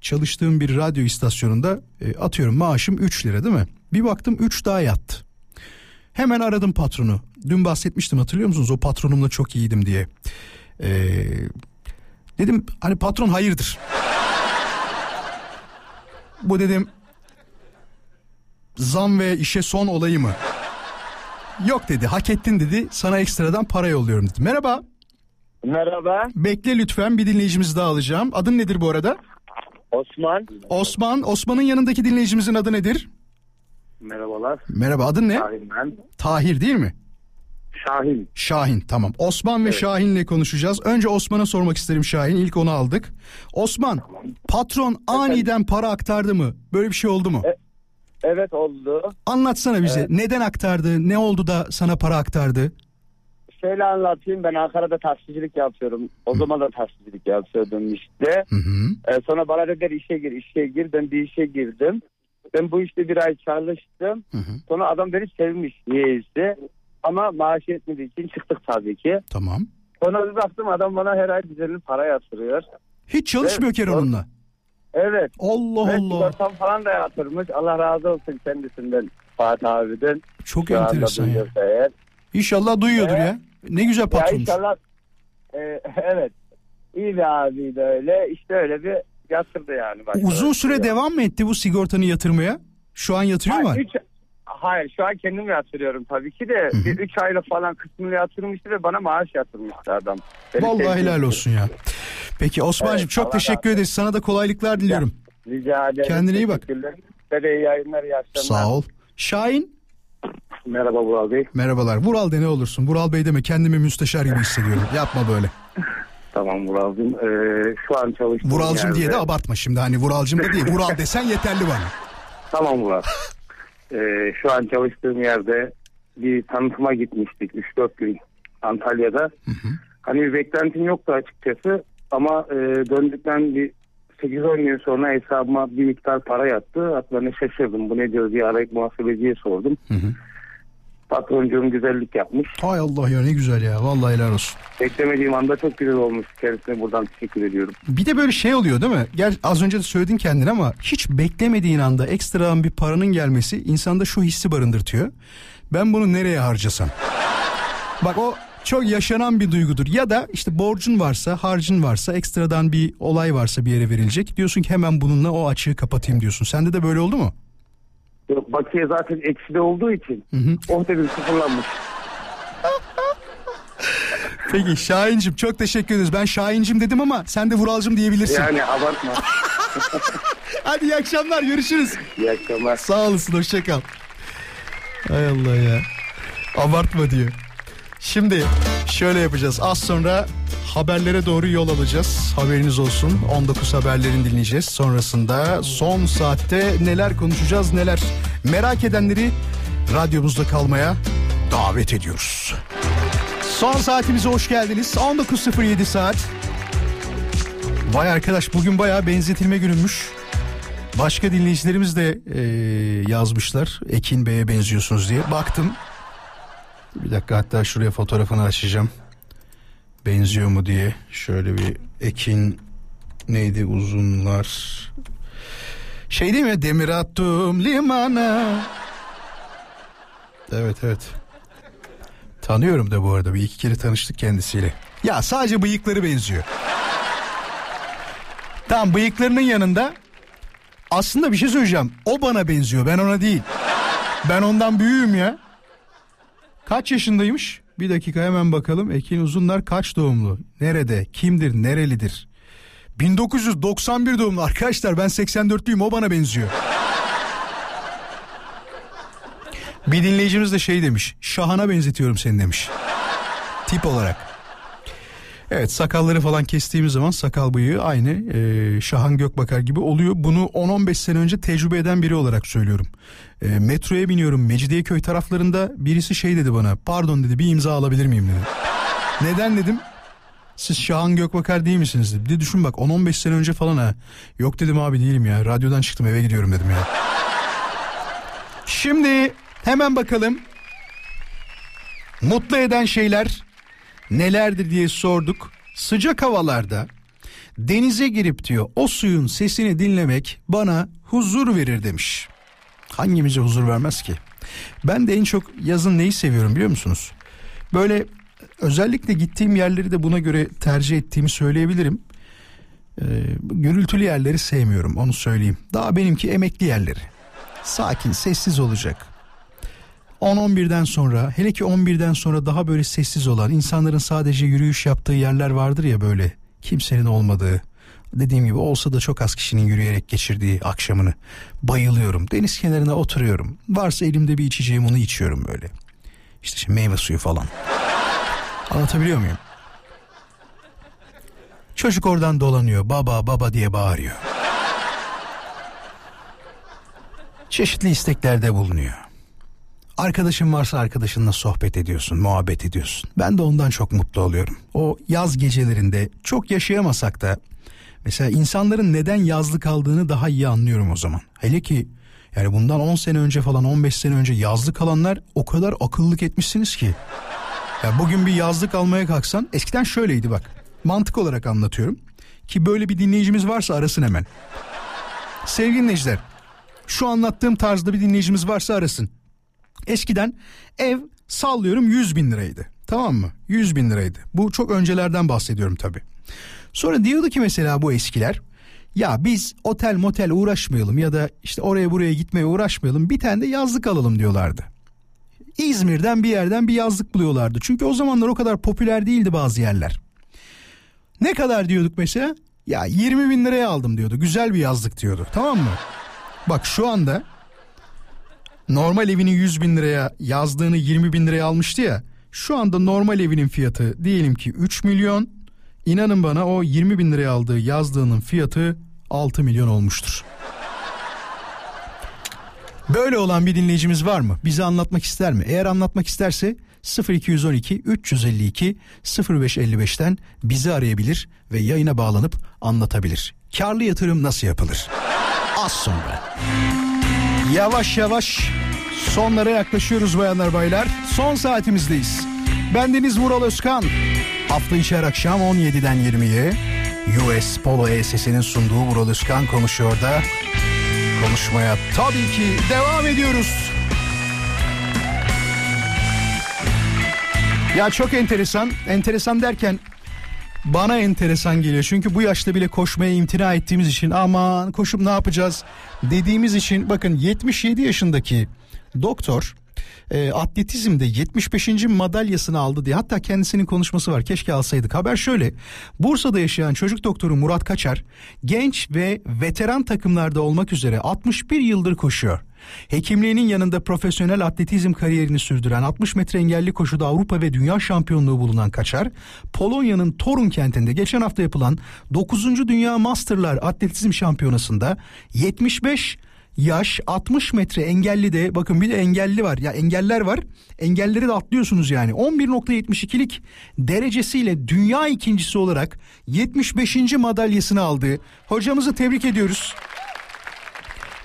çalıştığım bir radyo istasyonunda e, atıyorum maaşım 3 lira değil mi? Bir baktım 3 daha yattı. Hemen aradım patronu. Dün bahsetmiştim hatırlıyor musunuz? O patronumla çok iyiydim diye. Ee, dedim hani patron hayırdır? Bu dedim zam ve işe son olayı mı? Yok dedi hak ettin dedi sana ekstradan para yolluyorum dedi. Merhaba Merhaba bekle lütfen bir dinleyicimizi daha alacağım. Adın nedir bu arada? Osman. Osman. Osman'ın yanındaki dinleyicimizin adı nedir? Merhabalar. Merhaba adın ne? Şahin ben. Tahir değil mi? Şahin. Şahin tamam. Osman ve Şahin'le konuşacağız. Önce Osman'a sormak isterim Şahin. İlk onu aldık. Osman patron aniden para aktardı mı? Böyle bir şey oldu mu? Evet oldu. Anlatsana bize. Neden aktardı? Ne oldu da sana para aktardı? Şöyle anlatayım ben Ankara'da taksicilik yapıyorum. O zaman da taksicilik yapıyordum işte. Hı hı. Ee, sonra bana dediler işe gir işe gir. Ben bir işe girdim. Ben bu işte bir ay çalıştım. Hı hı. Sonra adam beni sevmiş niyeyse. Ama maaş yetmediği için çıktık tabii ki. Tamam. Sonra bir baktım adam bana her ay düzenli para yatırıyor. Hiç çalışmıyor ki Evet. onunla. Evet. Allah Ve Allah. sigortam falan da yatırmış. Allah razı olsun kendisinden Fatih abiden. Çok Şu enteresan ya. eğer. İnşallah duyuyordur Evet. ya. Ne güzel Ya patronmuş. inşallah e, evet iyi bir abiydi öyle işte öyle bir yatırdı yani. Başka Uzun süre yok. devam mı etti bu sigortanı yatırmaya? Şu an yatırıyor mu? Hayır, üç- hayır şu an kendim yatırıyorum tabii ki de bir 3 aylık falan kısmını yatırmıştı ve bana maaş yatırmıştı adam. Beni Vallahi helal olsun ya. Peki Osman'cığım Evet, çok teşekkür ederiz. Sana da kolaylıklar diliyorum. Rica ederim. Kendine iyi bak. Size iyi yayınlar iyi akşamlar. Sağ ol. Şahin Merhaba Burak Bey. merhabalar. Vural de ne olursun. Vural Bey deme kendimi müsteşar gibi hissediyorum. Yapma böyle. Tamam Vural'cığım. Ee, şu an çalıştığım Vuralcım yerde... diye de abartma şimdi. Hani Vuralcım da değil. Vural desen yeterli bana. Tamam Murat. Ee, şu an çalıştığım yerde bir tanıtıma gitmiştik 3-4 gün Antalya'da. Hani bir beklentim yoktu açıkçası ama e, döndükten bir 8-10 gün sonra hesabıma bir miktar para yattı. Hatta ne şaşırdım bu ne diyor diye arayıp muhasebeciye sordum. Patroncuğum güzellik yapmış. Hay Allah ya ne güzel ya. Vallahi helal olsun. Beklemediğim anda çok güzel olmuş. Kendisine buradan teşekkür ediyorum. Bir de böyle şey oluyor değil mi? Gel az önce de söyledin kendin ama hiç beklemediğin anda ekstradan bir paranın gelmesi insanda şu hissi barındırtıyor. Ben bunu nereye harcasam? Bak o çok yaşanan bir duygudur. Ya da işte borcun varsa, harcın varsa, ekstradan bir olay varsa bir yere verilecek. Diyorsun ki hemen bununla o açığı kapatayım diyorsun. Sende de böyle oldu mu? Yok, Bakiye zaten ekside olduğu için Hı hı. oh dedim sıfırlanmış. Peki Şahin'cim çok teşekkür ederiz. Ben Şahin'cim dedim ama sen de Vural'cım diyebilirsin. Yani abartma. Hadi iyi akşamlar görüşürüz. İyi akşamlar. Sağ olasın hoşça kal. Hay Allah ya. Abartma diyor. Şimdi şöyle yapacağız. Az sonra haberlere doğru yol alacağız. Haberiniz olsun. 19 haberlerini dinleyeceğiz. Sonrasında son saatte neler konuşacağız neler. Merak edenleri radyomuzda kalmaya davet ediyoruz. Son saatimize hoş geldiniz. 19.07 saat. Vay arkadaş bugün bayağı benzetilme günümmüş. Başka dinleyicilerimiz de e, yazmışlar. Ekin Bey'e benziyorsunuz diye. Baktım. Bir dakika hatta şuraya fotoğrafını açacağım. Benziyor mu diye. Şöyle bir Ekin neydi uzunlar. Şey değil mi? Demir attım limana. Evet evet. Tanıyorum da bu arada. Bir iki kere tanıştık kendisiyle. Ya sadece bıyıkları benziyor. Tamam bıyıklarının yanında aslında bir şey söyleyeceğim. O bana benziyor. Ben ona değil. Ben ondan büyüğüm ya. Kaç yaşındaymış? Bir dakika hemen bakalım. Ekin Uzunlar kaç doğumlu? Nerede? Kimdir? Nerelidir? 1991 doğumlu arkadaşlar. Ben 84'lüyüm. O bana benziyor. Bir dinleyicimiz de şey demiş. Şahan'a benzetiyorum seni demiş. Tip olarak. Evet sakalları falan kestiğimiz zaman sakal bıyığı aynı e, Şahan Gökbakar gibi oluyor. Bunu 10-15 sene önce tecrübe eden biri olarak söylüyorum. E, metroya biniyorum Mecidiyeköy taraflarında birisi şey dedi bana pardon dedi bir imza alabilir miyim dedi. Neden dedim siz Şahan Gökbakar değil misiniz. Bir de düşün bak 10-15 sene önce falan ha. Yok dedim abi değilim ya radyodan çıktım eve gidiyorum dedim ya. Şimdi hemen bakalım Mutlu eden şeyler nelerdir diye sorduk. Sıcak havalarda denize girip diyor o suyun sesini dinlemek bana huzur verir demiş. Hangimize huzur vermez ki? Ben de en çok yazın neyi seviyorum biliyor musunuz? Böyle özellikle gittiğim yerleri de buna göre tercih ettiğimi söyleyebilirim. Ee, gürültülü yerleri sevmiyorum onu söyleyeyim. Daha benimki emekli yerleri. Sakin, sessiz olacak. 10-11'den sonra hele ki 11'den sonra daha böyle sessiz olan insanların sadece yürüyüş yaptığı yerler vardır ya böyle kimsenin olmadığı dediğim gibi olsa da çok az kişinin yürüyerek geçirdiği akşamını bayılıyorum. Deniz kenarına oturuyorum. Varsa elimde bir içeceğim onu içiyorum böyle. İşte şimdi meyve suyu falan. Anlatabiliyor muyum? Çocuk oradan dolanıyor baba baba diye bağırıyor. Çeşitli isteklerde bulunuyor. Arkadaşın varsa arkadaşınla sohbet ediyorsun, muhabbet ediyorsun. Ben de ondan çok mutlu oluyorum. O yaz gecelerinde çok yaşayamasak da mesela insanların neden yazlık aldığını daha iyi anlıyorum o zaman. Hele ki yani bundan 10 sene önce falan 15 sene önce yazlık kalanlar o kadar akıllık etmişsiniz ki. Ya bugün bir yazlık almaya kalksan eskiden şöyleydi bak. Mantık olarak anlatıyorum. Ki böyle bir dinleyicimiz varsa arasın hemen. Sevgili dinleyiciler şu anlattığım tarzda bir dinleyicimiz varsa arasın. Eskiden ev sallıyorum 100 bin liraydı. Tamam mı? 100 bin liraydı. Bu çok öncelerden bahsediyorum tabii. Sonra diyordu ki mesela bu eskiler ya biz otel motel uğraşmayalım ya da işte oraya buraya gitmeye uğraşmayalım bir tane de yazlık alalım diyorlardı. İzmir'den bir yerden bir yazlık buluyorlardı. Çünkü o zamanlar o kadar popüler değildi bazı yerler. Ne kadar diyorduk mesela? Ya 20 bin liraya aldım diyordu. Güzel bir yazlık diyordu. Tamam mı? Bak şu anda normal evini 100 bin liraya yazdığını 20 bin liraya almıştı ya. Şu anda normal evinin fiyatı diyelim ki 3 milyon. İnanın bana o 20 bin liraya aldığı yazdığının fiyatı 6 milyon olmuştur. Böyle olan bir dinleyicimiz var mı? Bize anlatmak ister mi? Eğer anlatmak isterse 0212 352 0555'ten bizi arayabilir ve yayına bağlanıp anlatabilir. Karlı yatırım nasıl yapılır? Az sonra. Yavaş yavaş sonlara yaklaşıyoruz bayanlar baylar. Son saatimizdeyiz. Bendeniz Vural Özkan. Hafta içi her akşam 17'den 20'ye US Polo ESS'nin sunduğu Vural Özkan konuşuyor da konuşmaya tabii ki devam ediyoruz. Ya çok enteresan. Enteresan derken bana enteresan geliyor. Çünkü bu yaşta bile koşmaya imtina ettiğimiz için aman koşup ne yapacağız dediğimiz için bakın 77 yaşındaki doktor e, atletizmde 75. madalyasını aldı diye hatta kendisinin konuşması var keşke alsaydık. Haber şöyle Bursa'da yaşayan çocuk doktoru Murat Kaçar genç ve veteran takımlarda olmak üzere 61 yıldır koşuyor. Hekimliğinin yanında profesyonel atletizm kariyerini sürdüren 60 metre engelli koşuda Avrupa ve Dünya şampiyonluğu bulunan Kaçar, Polonya'nın Torun kentinde geçen hafta yapılan 9. Dünya Masterlar Atletizm Şampiyonası'nda 75 yaş 60 metre engelli de bakın bir de engelli var ya engeller var engelleri de atlıyorsunuz yani 11.72'lik derecesiyle dünya ikincisi olarak 75. madalyasını aldı. Hocamızı tebrik ediyoruz.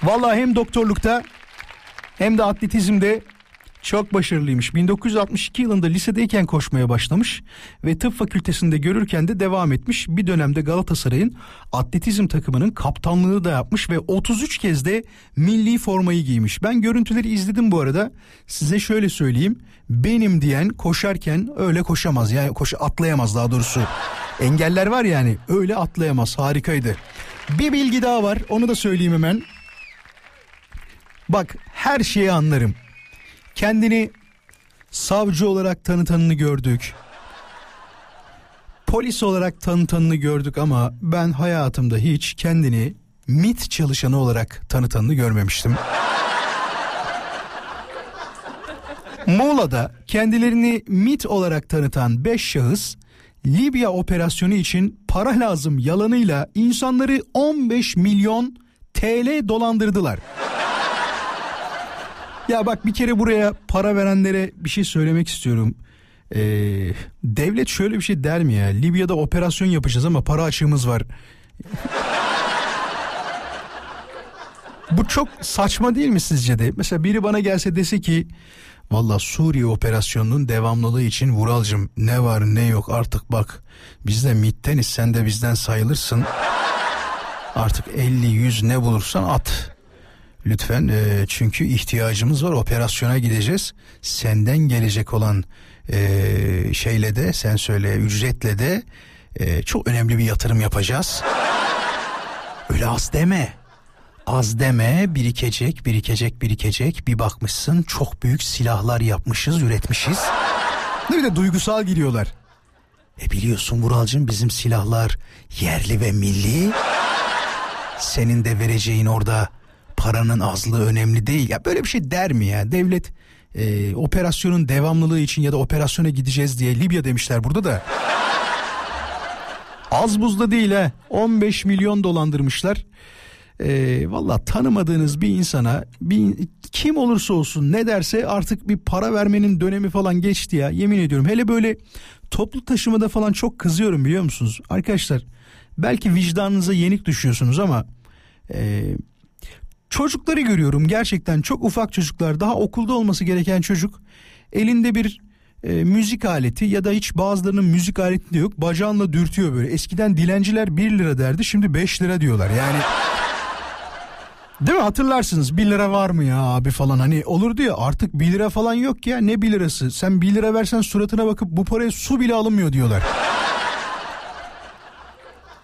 Vallahi hem doktorlukta hem de atletizmde çok başarılıymış. 1962 yılında lisedeyken koşmaya başlamış ve tıp fakültesinde görürken de devam etmiş. Bir dönemde Galatasaray'ın atletizm takımının kaptanlığını da yapmış ve 33 kez de milli formayı giymiş. Ben görüntüleri izledim bu arada. Size şöyle söyleyeyim. Benim diyen koşarken öyle koşamaz. Yani koş atlayamaz daha doğrusu. Engeller var yani öyle atlayamaz. Harikaydı. Bir bilgi daha var. Onu da söyleyeyim hemen. Bak her şeyi anlarım. Kendini savcı olarak tanıtanını gördük. Polis olarak tanıtanını gördük ama ben hayatımda hiç kendini MIT çalışanı olarak tanıtanını görmemiştim. Muğla'da kendilerini MIT olarak tanıtan 5 şahıs Libya operasyonu için para lazım yalanıyla insanları 15 milyon TL dolandırdılar. Ya bak bir kere buraya para verenlere bir şey söylemek istiyorum. Ee, devlet şöyle bir şey der mi ya? Libya'da operasyon yapacağız ama para açığımız var. Bu çok saçma değil mi sizce de? Mesela biri bana gelse dese ki Valla Suriye operasyonunun devamlılığı için Vuralcım ne var ne yok artık bak biz de MİT'teniz sen de bizden sayılırsın. Artık 50-100 ne bulursan at. Lütfen e, çünkü ihtiyacımız var operasyona gideceğiz. Senden gelecek olan e, şeyle de sen söyle ücretle de e, çok önemli bir yatırım yapacağız. Öyle az deme. Az deme birikecek birikecek birikecek bir bakmışsın çok büyük silahlar yapmışız üretmişiz. Bir de duygusal giriyorlar. E biliyorsun Vuralcığım bizim silahlar yerli ve milli. Senin de vereceğin orada paranın azlığı önemli değil. Ya böyle bir şey der mi ya? Devlet e, operasyonun devamlılığı için ya da operasyona gideceğiz diye Libya demişler burada da. Az buzda değil ha. 15 milyon dolandırmışlar. E, Valla tanımadığınız bir insana bir, kim olursa olsun ne derse artık bir para vermenin dönemi falan geçti ya yemin ediyorum. Hele böyle toplu taşımada falan çok kızıyorum biliyor musunuz? Arkadaşlar belki vicdanınıza yenik düşüyorsunuz ama e, çocukları görüyorum. Gerçekten çok ufak çocuklar. Daha okulda olması gereken çocuk. Elinde bir e, müzik aleti ya da hiç bazılarının müzik aleti de yok. Bacağınla dürtüyor böyle. Eskiden dilenciler 1 lira derdi şimdi 5 lira diyorlar. Yani Değil mi? Hatırlarsınız. 1 lira var mı ya abi falan. Hani olurdu ya artık 1 lira falan yok ya. Ne 1 lirası? Sen 1 lira versen suratına bakıp bu paraya su bile alınmıyor diyorlar.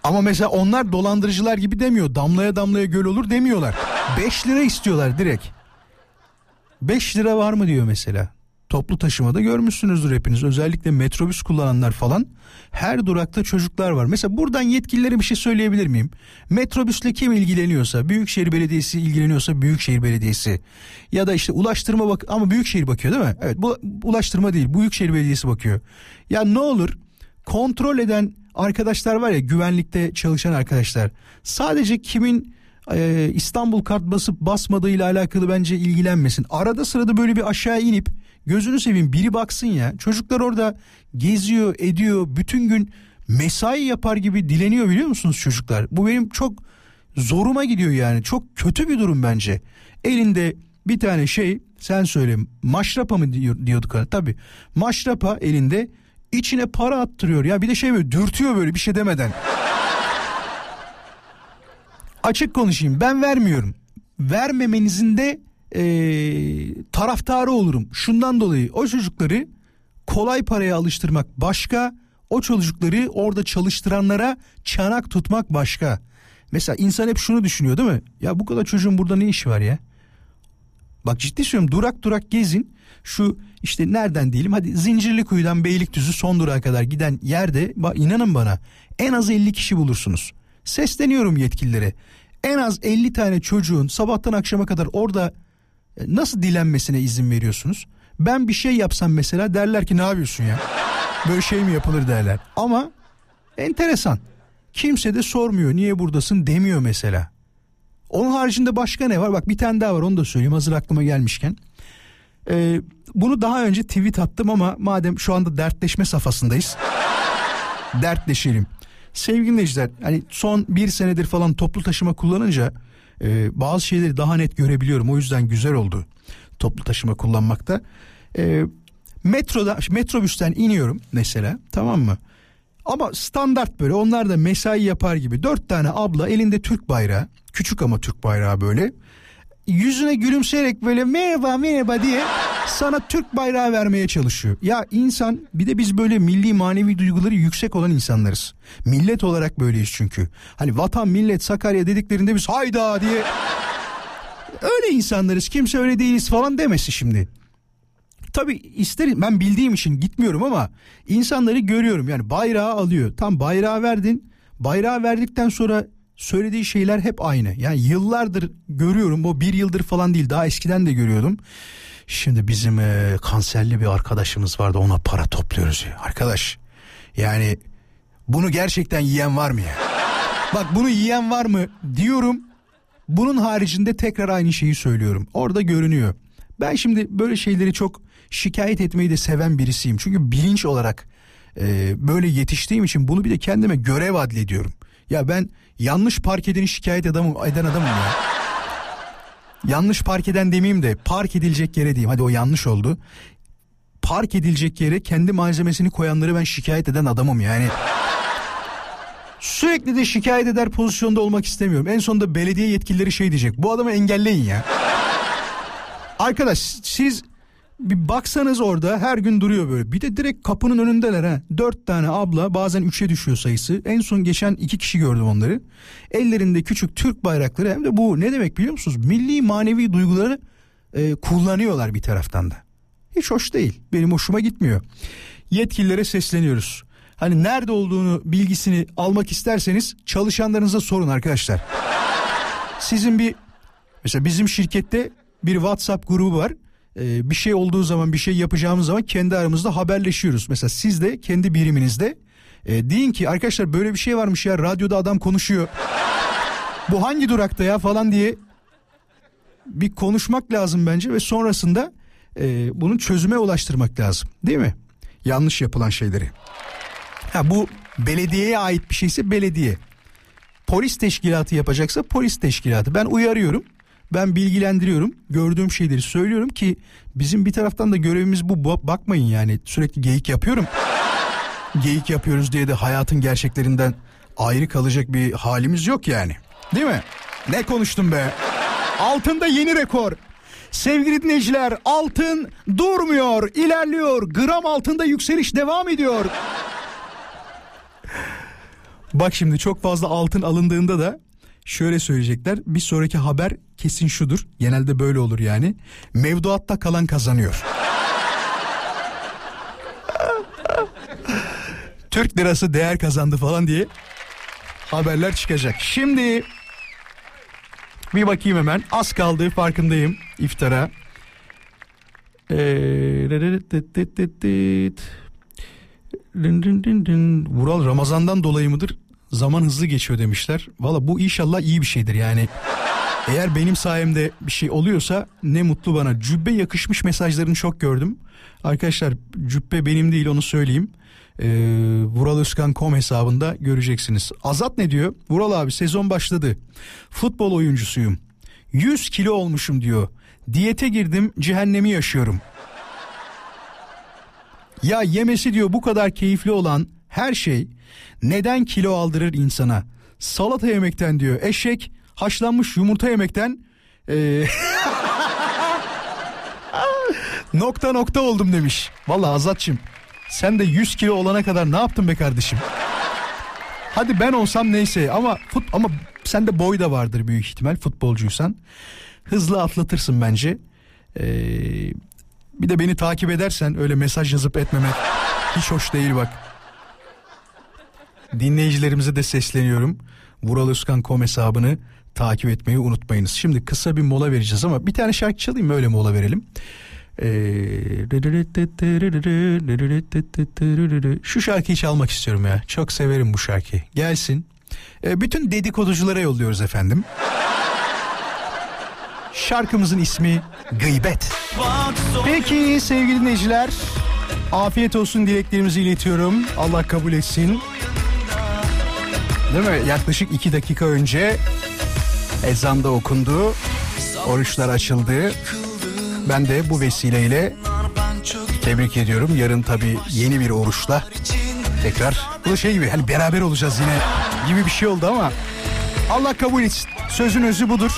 Ama mesela onlar dolandırıcılar gibi demiyor. Damlaya damlaya göl olur demiyorlar 5 lira istiyorlar direkt 5 lira var mı diyor mesela toplu taşımada görmüşsünüzdür hepiniz özellikle metrobüs kullananlar falan her durakta çocuklar var. Mesela buradan yetkililere bir şey söyleyebilir miyim? Metrobüsle kim ilgileniyorsa Büyükşehir Belediyesi ilgileniyorsa Büyükşehir Belediyesi ya da işte ulaştırma bak ama Büyükşehir bakıyor değil mi? Evet bu ulaştırma değil Büyükşehir Belediyesi bakıyor. Ya ne olur kontrol eden arkadaşlar var ya güvenlikte çalışan arkadaşlar sadece kimin e, İstanbul kart basıp basmadığıyla alakalı bence ilgilenmesin. Arada sırada böyle bir aşağı inip gözünü seveyim biri baksın ya. Çocuklar orada geziyor ediyor bütün gün mesai yapar gibi dileniyor biliyor musunuz çocuklar? Bu benim çok zoruma gidiyor yani çok kötü bir durum bence. Elinde bir tane şey sen söyle maşrapa mı diyor, diyorduk tabi maşrapa elinde içine para attırıyor ya bir de şey böyle dürtüyor böyle bir şey demeden. Açık konuşayım ben vermiyorum. Vermemenizin de e, taraftarı olurum. Şundan dolayı o çocukları kolay paraya alıştırmak başka, o çocukları orada çalıştıranlara çanak tutmak başka. Mesela insan hep şunu düşünüyor değil mi? Ya bu kadar çocuğun burada ne işi var ya? Bak ciddi söylüyorum durak durak gezin. Şu işte nereden diyelim hadi Zincirlikuyu'dan Beylikdüzü son durağa kadar giden yerde inanın bana en az 50 kişi bulursunuz. Sesleniyorum yetkililere. En az 50 tane çocuğun sabahtan akşama kadar orada e, nasıl dilenmesine izin veriyorsunuz? Ben bir şey yapsam mesela derler ki ne yapıyorsun ya? Böyle şey mi yapılır derler. Ama enteresan. Kimse de sormuyor niye buradasın demiyor mesela. Onun haricinde başka ne var? Bak bir tane daha var onu da söyleyeyim hazır aklıma gelmişken. Ee, bunu daha önce tweet attım ama madem şu anda dertleşme safhasındayız. dertleşelim. Sevgili dinleyiciler hani son bir senedir falan toplu taşıma kullanınca e, bazı şeyleri daha net görebiliyorum. O yüzden güzel oldu toplu taşıma kullanmakta. E, metroda metrobüsten iniyorum mesela tamam mı? Ama standart böyle onlar da mesai yapar gibi dört tane abla elinde Türk bayrağı küçük ama Türk bayrağı böyle yüzüne gülümseyerek böyle merhaba merhaba diye sana Türk bayrağı vermeye çalışıyor. Ya insan bir de biz böyle milli manevi duyguları yüksek olan insanlarız. Millet olarak böyleyiz çünkü. Hani vatan millet Sakarya dediklerinde biz hayda diye öyle insanlarız kimse öyle değiliz falan demesi şimdi. Tabi isterim ben bildiğim için gitmiyorum ama insanları görüyorum yani bayrağı alıyor. Tam bayrağı verdin bayrağı verdikten sonra söylediği şeyler hep aynı. Yani yıllardır görüyorum bu bir yıldır falan değil daha eskiden de görüyordum. Şimdi bizim e, kanserli bir arkadaşımız vardı ona para topluyoruz. Arkadaş yani bunu gerçekten yiyen var mı ya? Bak bunu yiyen var mı diyorum. Bunun haricinde tekrar aynı şeyi söylüyorum. Orada görünüyor. Ben şimdi böyle şeyleri çok şikayet etmeyi de seven birisiyim. Çünkü bilinç olarak e, böyle yetiştiğim için bunu bir de kendime görev adlediyorum. Ya ben yanlış park edeni şikayet adamım, eden adamım ya. Yanlış park eden demeyeyim de park edilecek yere diyeyim. Hadi o yanlış oldu. Park edilecek yere kendi malzemesini koyanları ben şikayet eden adamım yani. Sürekli de şikayet eder pozisyonda olmak istemiyorum. En sonunda belediye yetkilileri şey diyecek. Bu adamı engelleyin ya. Arkadaş siz bir baksanız orada her gün duruyor böyle. Bir de direkt kapının önündeler ha. Dört tane abla bazen üçe düşüyor sayısı. En son geçen iki kişi gördüm onları. Ellerinde küçük Türk bayrakları hem de bu ne demek biliyor musunuz? Milli manevi duyguları e, kullanıyorlar bir taraftan da. Hiç hoş değil. Benim hoşuma gitmiyor. Yetkililere sesleniyoruz. Hani nerede olduğunu bilgisini almak isterseniz çalışanlarınıza sorun arkadaşlar. Sizin bir mesela bizim şirkette bir WhatsApp grubu var. Ee, bir şey olduğu zaman bir şey yapacağımız zaman kendi aramızda haberleşiyoruz. Mesela siz de kendi biriminizde e, deyin ki arkadaşlar böyle bir şey varmış ya radyoda adam konuşuyor. Bu hangi durakta ya falan diye bir konuşmak lazım bence ve sonrasında e, bunun çözüme ulaştırmak lazım değil mi? Yanlış yapılan şeyleri. Ha bu belediyeye ait bir şeyse belediye. Polis teşkilatı yapacaksa polis teşkilatı. Ben uyarıyorum. Ben bilgilendiriyorum. Gördüğüm şeyleri söylüyorum ki bizim bir taraftan da görevimiz bu. Bakmayın yani sürekli geyik yapıyorum. geyik yapıyoruz diye de hayatın gerçeklerinden ayrı kalacak bir halimiz yok yani. Değil mi? Ne konuştum be? Altında yeni rekor. Sevgili dinleyiciler altın durmuyor, ilerliyor. Gram altında yükseliş devam ediyor. Bak şimdi çok fazla altın alındığında da şöyle söyleyecekler. Bir sonraki haber kesin şudur. Genelde böyle olur yani. Mevduatta kalan kazanıyor. Türk lirası değer kazandı falan diye haberler çıkacak. Şimdi bir bakayım hemen. Az kaldığı farkındayım iftara. Vural Ramazan'dan dolayı mıdır? Zaman hızlı geçiyor demişler. Valla bu inşallah iyi bir şeydir yani. Eğer benim sayemde bir şey oluyorsa ne mutlu bana. Cübbe yakışmış mesajlarını çok gördüm. Arkadaşlar cübbe benim değil onu söyleyeyim. Ee, VuralOzkan.com hesabında göreceksiniz. Azat ne diyor? Vural abi sezon başladı. Futbol oyuncusuyum. 100 kilo olmuşum diyor. Diyete girdim cehennemi yaşıyorum. Ya yemesi diyor bu kadar keyifli olan her şey neden kilo aldırır insana? Salata yemekten diyor. Eşek haşlanmış yumurta yemekten eee, nokta nokta oldum demiş. Vallahi Azatçım sen de 100 kilo olana kadar ne yaptın be kardeşim? Hadi ben olsam neyse ama fut ama sende boy da vardır büyük ihtimal futbolcuysan. Hızlı atlatırsın bence. Ee, bir de beni takip edersen öyle mesaj yazıp etmemek hiç hoş değil bak. Dinleyicilerimize de sesleniyorum. VuralOzkan.com hesabını takip etmeyi unutmayınız. Şimdi kısa bir mola vereceğiz ama bir tane şarkı çalayım öyle mola verelim. Ee, Şu şarkıyı çalmak istiyorum ya. Çok severim bu şarkıyı. Gelsin. Ee, bütün dedikoduculara yolluyoruz efendim. Şarkımızın ismi Gıybet. Peki sevgili dinleyiciler afiyet olsun dileklerimizi iletiyorum. Allah kabul etsin. Değil mi? Yaklaşık iki dakika önce ezan da okundu. Oruçlar açıldı. Ben de bu vesileyle tebrik ediyorum. Yarın tabii yeni bir oruçla tekrar bu da şey gibi hani beraber olacağız yine gibi bir şey oldu ama Allah kabul etsin. Sözün özü budur.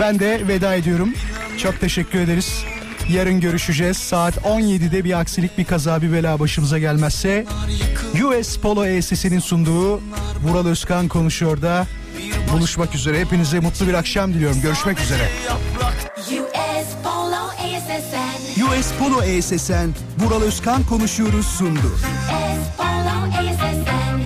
Ben de veda ediyorum. Çok teşekkür ederiz. Yarın görüşeceğiz. Saat 17'de bir aksilik bir kaza bir bela başımıza gelmezse US Polo ESS'nin sunduğu Vural Özkan konuşuyor da buluşmak üzere. Hepinize mutlu bir akşam diliyorum. Görüşmek üzere. US Polo ASSN. US Polo ESSN Vural Özkan konuşuyoruz sundu. US Polo ASSN.